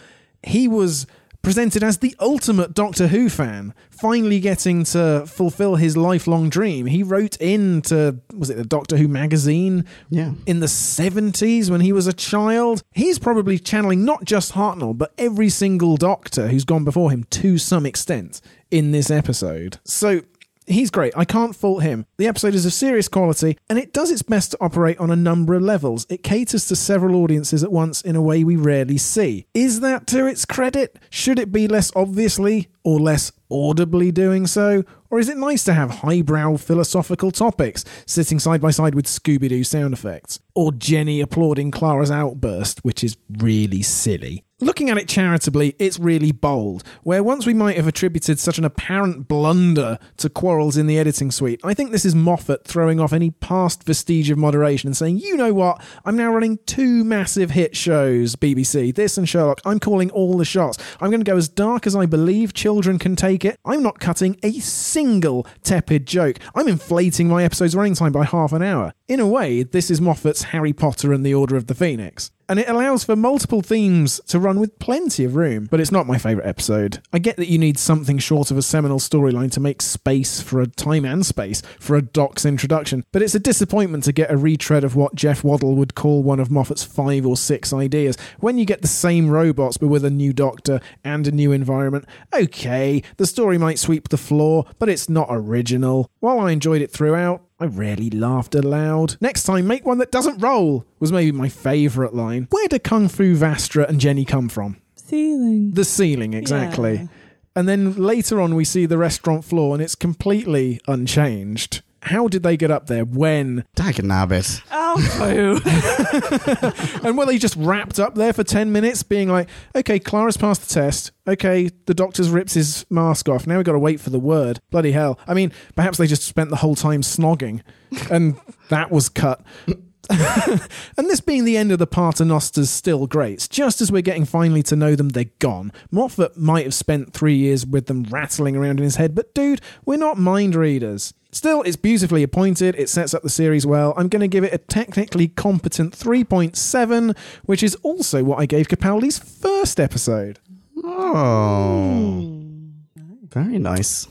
he was presented as the ultimate Doctor Who fan, finally getting to fulfill his lifelong dream. He wrote in to, was it the Doctor Who magazine? Yeah. in the 70s when he was a child. He's probably channeling not just Hartnell, but every single doctor who's gone before him to some extent in this episode. So he's great. I can't fault him. The episode is of serious quality, and it does its best to operate on a number of levels. It caters to several audiences at once in a way we rarely see. Is that to its credit? Should it be less obviously or less audibly doing so? Or is it nice to have highbrow philosophical topics sitting side by side with Scooby Doo sound effects? Or Jenny applauding Clara's outburst, which is really silly? Looking at it charitably, it's really bold. Where once we might have attributed such an apparent blunder to quarrels in the editing suite, I think this is Moffat throwing off any past vestige of moderation and saying, you know what, I'm now running two massive hit shows, BBC, this and Sherlock. I'm calling all the shots. I'm going to go as dark as I believe children can take it. I'm not cutting a single tepid joke. I'm inflating my episode's running time by half an hour. In a way, this is Moffat's Harry Potter and the Order of the Phoenix and it allows for multiple themes to run with plenty of room. But it's not my favourite episode. I get that you need something short of a seminal storyline to make space for a time and space for a Doc's introduction, but it's a disappointment to get a retread of what Jeff Waddle would call one of Moffat's five or six ideas. When you get the same robots but with a new Doctor and a new environment, okay, the story might sweep the floor, but it's not original. While I enjoyed it throughout, I rarely laughed aloud. Next time, make one that doesn't roll, was maybe my favourite line. Where do Kung Fu Vastra and Jenny come from? Ceiling. The ceiling, exactly. Yeah. And then later on, we see the restaurant floor and it's completely unchanged. How did they get up there when? Dag nabbit. Oh, boo. And were they just wrapped up there for 10 minutes, being like, okay, Clara's passed the test. Okay, the doctor's rips his mask off. Now we've got to wait for the word. Bloody hell. I mean, perhaps they just spent the whole time snogging and that was cut. and this being the end of the Paternosters still great. Just as we're getting finally to know them, they're gone. Moffat might have spent three years with them rattling around in his head, but dude, we're not mind readers. Still, it's beautifully appointed, it sets up the series well. I'm going to give it a technically competent 3.7, which is also what I gave Capaldi's first episode. Oh. Very nice.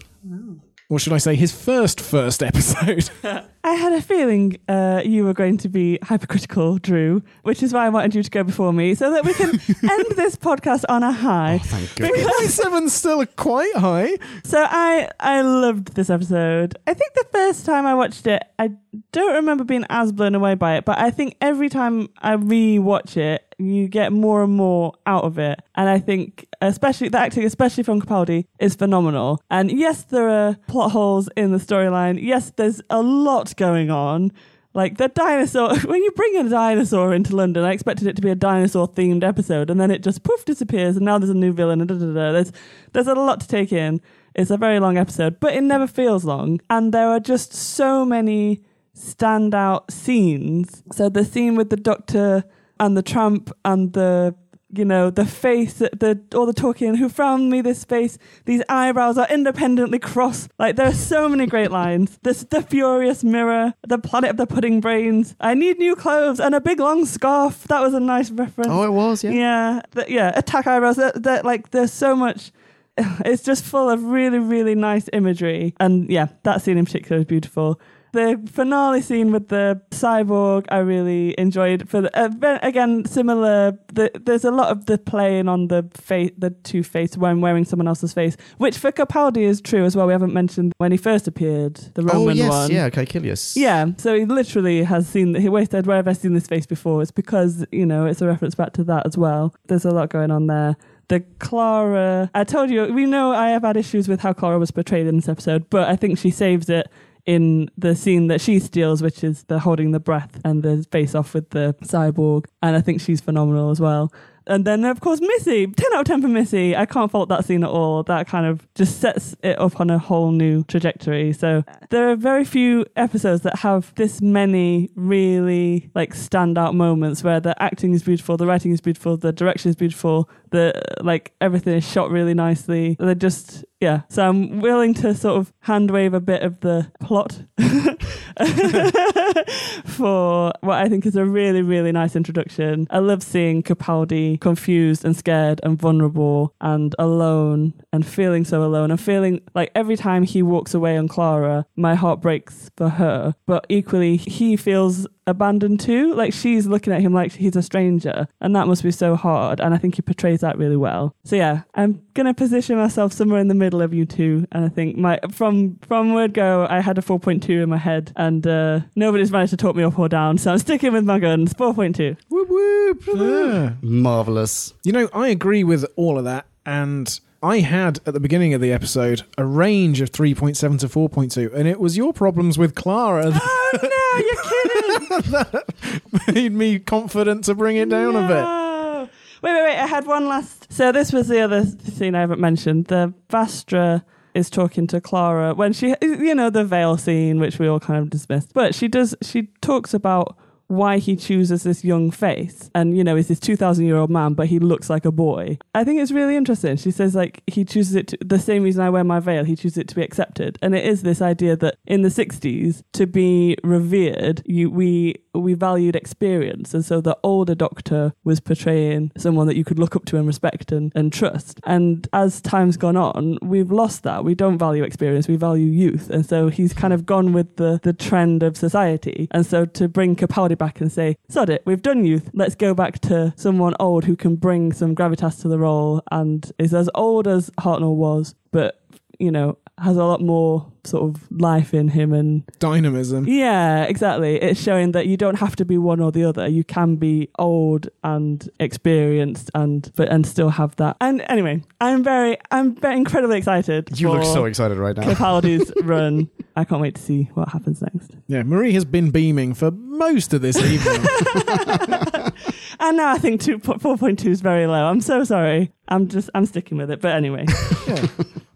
Or should I say his first first episode? I had a feeling uh, you were going to be hypercritical, Drew, which is why I wanted you to go before me so that we can end this podcast on a high. Oh, thank goodness. 3.7's still quite high. So I I loved this episode. I think the first time I watched it, I don't remember being as blown away by it, but I think every time I re-watch it, you get more and more out of it. And I think especially the acting, especially from Capaldi, is phenomenal. And yes, there are plot holes in the storyline. Yes, there's a lot going on. Like the dinosaur, when you bring a dinosaur into London, I expected it to be a dinosaur themed episode, and then it just poof disappears, and now there's a new villain, and da, da, da. There's, there's a lot to take in. It's a very long episode, but it never feels long. And there are just so many standout scenes. So the scene with the doctor and the tramp and the you know the face the all the talking who frowned me this face these eyebrows are independently crossed like there are so many great lines this the furious mirror the planet of the pudding brains i need new clothes and a big long scarf that was a nice reference Oh, it was, yeah. yeah, th- yeah. Attack eyebrows. That, that like there's so much. It's just full of really, really nice imagery, and yeah, that scene in particular is beautiful. The finale scene with the cyborg, I really enjoyed. For the, uh, again, similar. The, there's a lot of the playing on the face, the two face when wearing someone else's face, which for Capaldi is true as well. We haven't mentioned when he first appeared, the Oh, Roman yes, one. yeah, Caecilius. Yeah, so he literally has seen he always said, Where have I seen this face before? It's because, you know, it's a reference back to that as well. There's a lot going on there. The Clara I told you, we know I have had issues with how Clara was portrayed in this episode, but I think she saves it in the scene that she steals, which is the holding the breath and the face off with the cyborg. And I think she's phenomenal as well. And then, of course, Missy. 10 out of 10 for Missy. I can't fault that scene at all. That kind of just sets it up on a whole new trajectory. So there are very few episodes that have this many really like standout moments where the acting is beautiful, the writing is beautiful, the direction is beautiful, the like everything is shot really nicely. They're just yeah. So I'm willing to sort of hand wave a bit of the plot for what I think is a really, really nice introduction. I love seeing Capaldi confused and scared and vulnerable and alone and feeling so alone and feeling like every time he walks away on Clara, my heart breaks for her. But equally, he feels abandoned too. Like she's looking at him like he's a stranger, and that must be so hard. And I think he portrays that really well. So yeah, I'm gonna position myself somewhere in the middle of you two. And I think my from from word go, I had a 4.2 in my head, and uh, nobody's managed to talk me up or down. So I'm sticking with my guns. 4.2. Whoop, whoop. Yeah. Marvelous. You know, I agree with all of that, and I had at the beginning of the episode a range of 3.7 to 4.2, and it was your problems with Clara Oh no, you're kidding. That made me confident to bring it down a bit. Wait, wait, wait. I had one last. So this was the other scene I haven't mentioned. The Vastra is talking to Clara when she, you know, the veil scene, which we all kind of dismissed. But she does. She talks about why he chooses this young face. And you know is this 2000 year old man but he looks like a boy. I think it's really interesting. She says like he chooses it to, the same reason i wear my veil he chooses it to be accepted. And it is this idea that in the 60s to be revered you we we valued experience. And so the older doctor was portraying someone that you could look up to and respect and, and trust. And as time's gone on we've lost that. We don't value experience we value youth. And so he's kind of gone with the the trend of society. And so to bring capaldi back and say sod it we've done youth. Let's go back to someone old who can bring some gravitas to the role and is as old as hartnell was but you know has a lot more sort of life in him and Dynamism. yeah, exactly. It's showing that you don't have to be one or the other. You can be old and experienced and but and still have that. And anyway, I'm very I'm very incredibly excited. You look so excited right now. Capaldi's run. I can't wait to see what happens next. Yeah, Marie has been beaming for most of this evening. And now I think two, 4.2 is very low. I'm so sorry. I'm just I'm sticking with it. But anyway, yeah.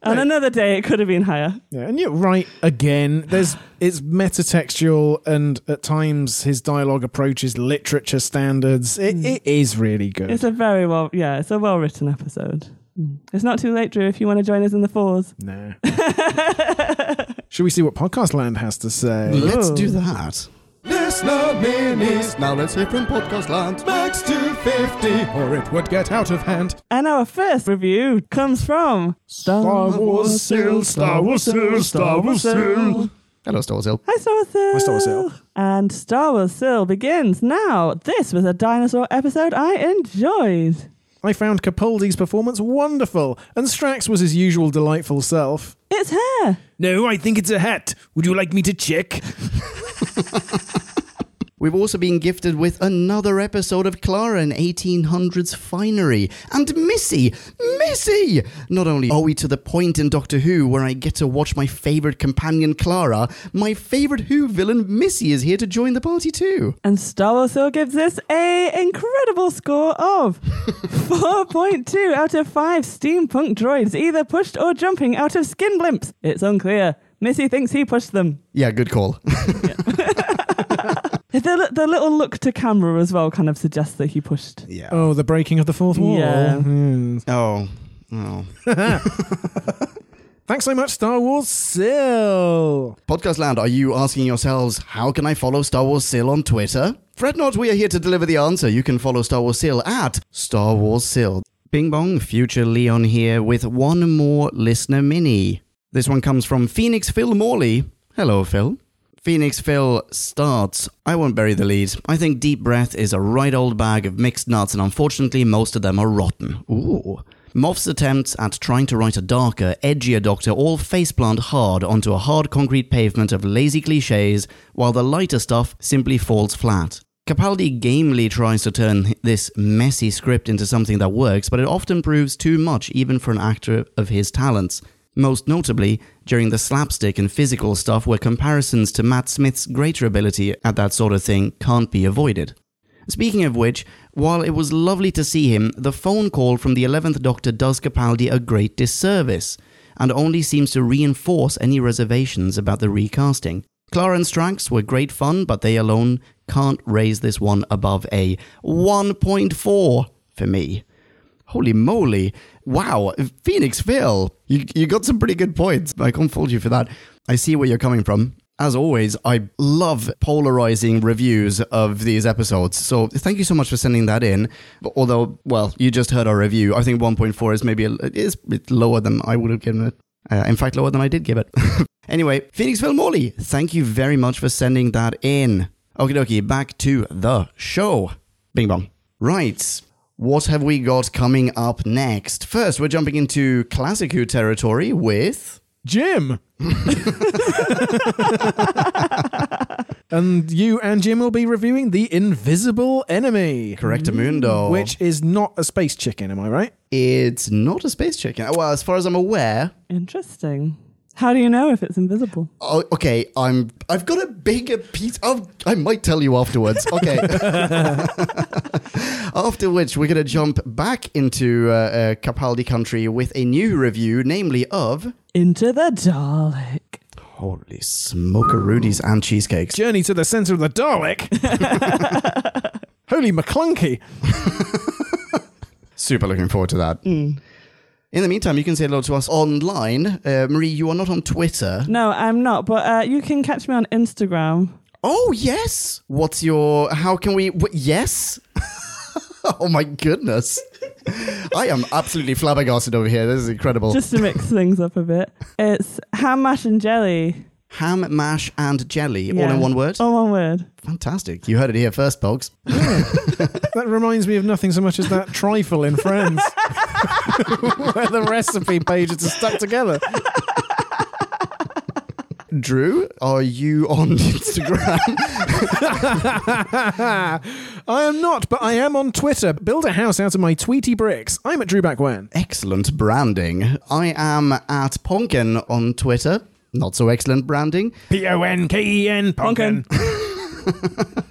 on another day it could have been higher. Yeah, and you're right again. There's it's metatextual, and at times his dialogue approaches literature standards. It, Mm. it is really good. It's a very well yeah, it's a well written episode. Mm. It's not too late, Drew, if you want to join us in the fours. nah. Should we see what Podcast Land has to say? Let's Ooh. do that. Listener minis. Now let's hear from Podcast Land. Max 250, or it would get out of hand. And our first review comes from Star Wars Sil, Star Wars Sil, Star Wars Sil. Hello, Star Wars Hill. Hi, Star Wars Sil. Hi, Star Wars Sil. And Star Wars Sil begins now. This was a dinosaur episode I enjoyed. I found Capaldi's performance wonderful, and Strax was his usual delightful self. It's hair. No, I think it's a hat. Would you like me to check? We've also been gifted with another episode of Clara in 1800s Finery. And Missy! Missy! Not only are we to the point in Doctor Who where I get to watch my favourite companion Clara, my favourite Who villain Missy is here to join the party too. And Star Wars gives this a incredible score of 4.2 out of 5 steampunk droids either pushed or jumping out of skin blimps. It's unclear. Missy thinks he pushed them. Yeah, good call. The, the little look to camera as well kind of suggests that he pushed. yeah. Oh, the breaking of the fourth wall. Yeah. Hmm. Oh. Oh. Thanks so much, Star Wars Sil. Podcast Land, are you asking yourselves, how can I follow Star Wars Sil on Twitter? Fret not, we are here to deliver the answer. You can follow Star Wars Sil at Star Wars Sil. Bing bong, future Leon here with one more listener mini. This one comes from Phoenix Phil Morley. Hello, Phil. Phoenix Phil starts. I won't bury the lead. I think Deep Breath is a right old bag of mixed nuts, and unfortunately, most of them are rotten. Ooh. Moff's attempts at trying to write a darker, edgier Doctor all faceplant hard onto a hard concrete pavement of lazy cliches, while the lighter stuff simply falls flat. Capaldi gamely tries to turn this messy script into something that works, but it often proves too much even for an actor of his talents. Most notably, during the slapstick and physical stuff where comparisons to Matt Smith's greater ability at that sort of thing can't be avoided. Speaking of which, while it was lovely to see him, the phone call from the 11th Doctor does Capaldi a great disservice, and only seems to reinforce any reservations about the recasting. Clara and Strax were great fun, but they alone can't raise this one above a 1.4 for me. Holy moly. Wow. Phoenix Phil, you, you got some pretty good points. I can't fault you for that. I see where you're coming from. As always, I love polarizing reviews of these episodes. So thank you so much for sending that in. Although, well, you just heard our review. I think 1.4 is maybe a, is a bit lower than I would have given it. Uh, in fact, lower than I did give it. anyway, Phoenix Phil Morley, thank you very much for sending that in. Okie dokie, back to the show. Bing bong. Right. What have we got coming up next? First, we're jumping into Classic Who territory with. Jim. and you and Jim will be reviewing The Invisible Enemy. Correctamundo. Which is not a space chicken, am I right? It's not a space chicken. Well, as far as I'm aware. Interesting. How do you know if it's invisible? Oh, okay, I'm. I've got a bigger piece. Of, I might tell you afterwards. Okay. After which, we're going to jump back into uh, uh, Capaldi country with a new review, namely of. Into the Dalek. Holy smokerooties and cheesecakes. Journey to the Center of the Dalek. Holy McClunky. Super looking forward to that. In the meantime, you can say hello to us online. Uh, Marie, you are not on Twitter. No, I'm not, but uh, you can catch me on Instagram. Oh, yes. What's your. How can we. W- yes? oh, my goodness. I am absolutely flabbergasted over here. This is incredible. Just to mix things up a bit. It's ham, mash, and jelly. Ham, mash, and jelly, all Yeah. in one word. All one word. Fantastic. You heard it here first, folks. That reminds me of nothing so much as that trifle in Friends, where the recipe pages are stuck together. Drew, are you on Instagram? I am not, but I am on Twitter. Build a house out of my Tweety bricks. I'm at Drew Back When. excellent branding. I am at Ponken on Twitter. Not so excellent branding. P O N K E N Pumpkin.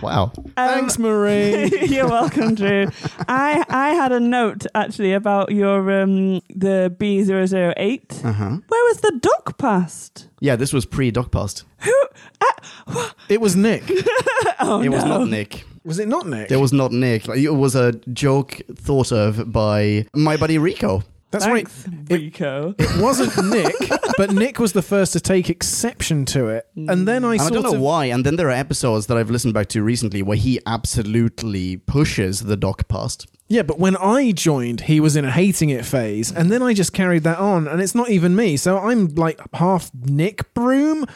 Wow. Thanks, Marie. You're welcome, Drew. I I had a note actually about your um the B008. Uh huh. Where was the dock past? Yeah, this was pre Docpast. Who? Uh, it was Nick. oh it no. was not Nick. Was it not Nick? It was not Nick. It was a joke thought of by my buddy Rico. That's Thanks, right. It, Rico. it wasn't Nick, but Nick was the first to take exception to it. And then I And I don't know of why. And then there are episodes that I've listened back to recently where he absolutely pushes the doc past. Yeah, but when I joined, he was in a hating it phase, and then I just carried that on, and it's not even me. So I'm like half Nick Broom,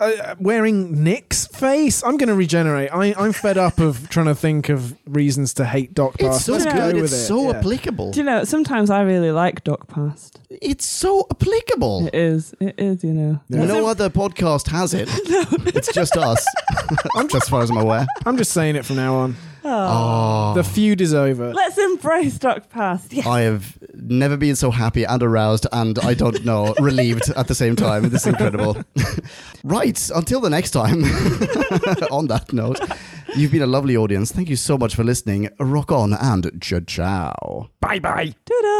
uh, wearing Nick's face. I'm going to regenerate. I, I'm fed up of trying to think of reasons to hate Doc It's so Let's Yeah. go good. with It's it. so Yeah. applicable. Do you know? Sometimes I really like Doc past. It's so applicable. It is. It is. You know. No other podcast has it. no. It's just us. I'm just as far as I'm aware. I'm just saying it from now on. Oh. The feud is over. Let's embrace dock past. Yes. I have never been so happy and aroused and I don't know, relieved at the same time. This is incredible. right, until the next time. on that note, you've been a lovely audience. Thank you so much for listening. Rock on and ciao ciao. Bye bye. Doodles.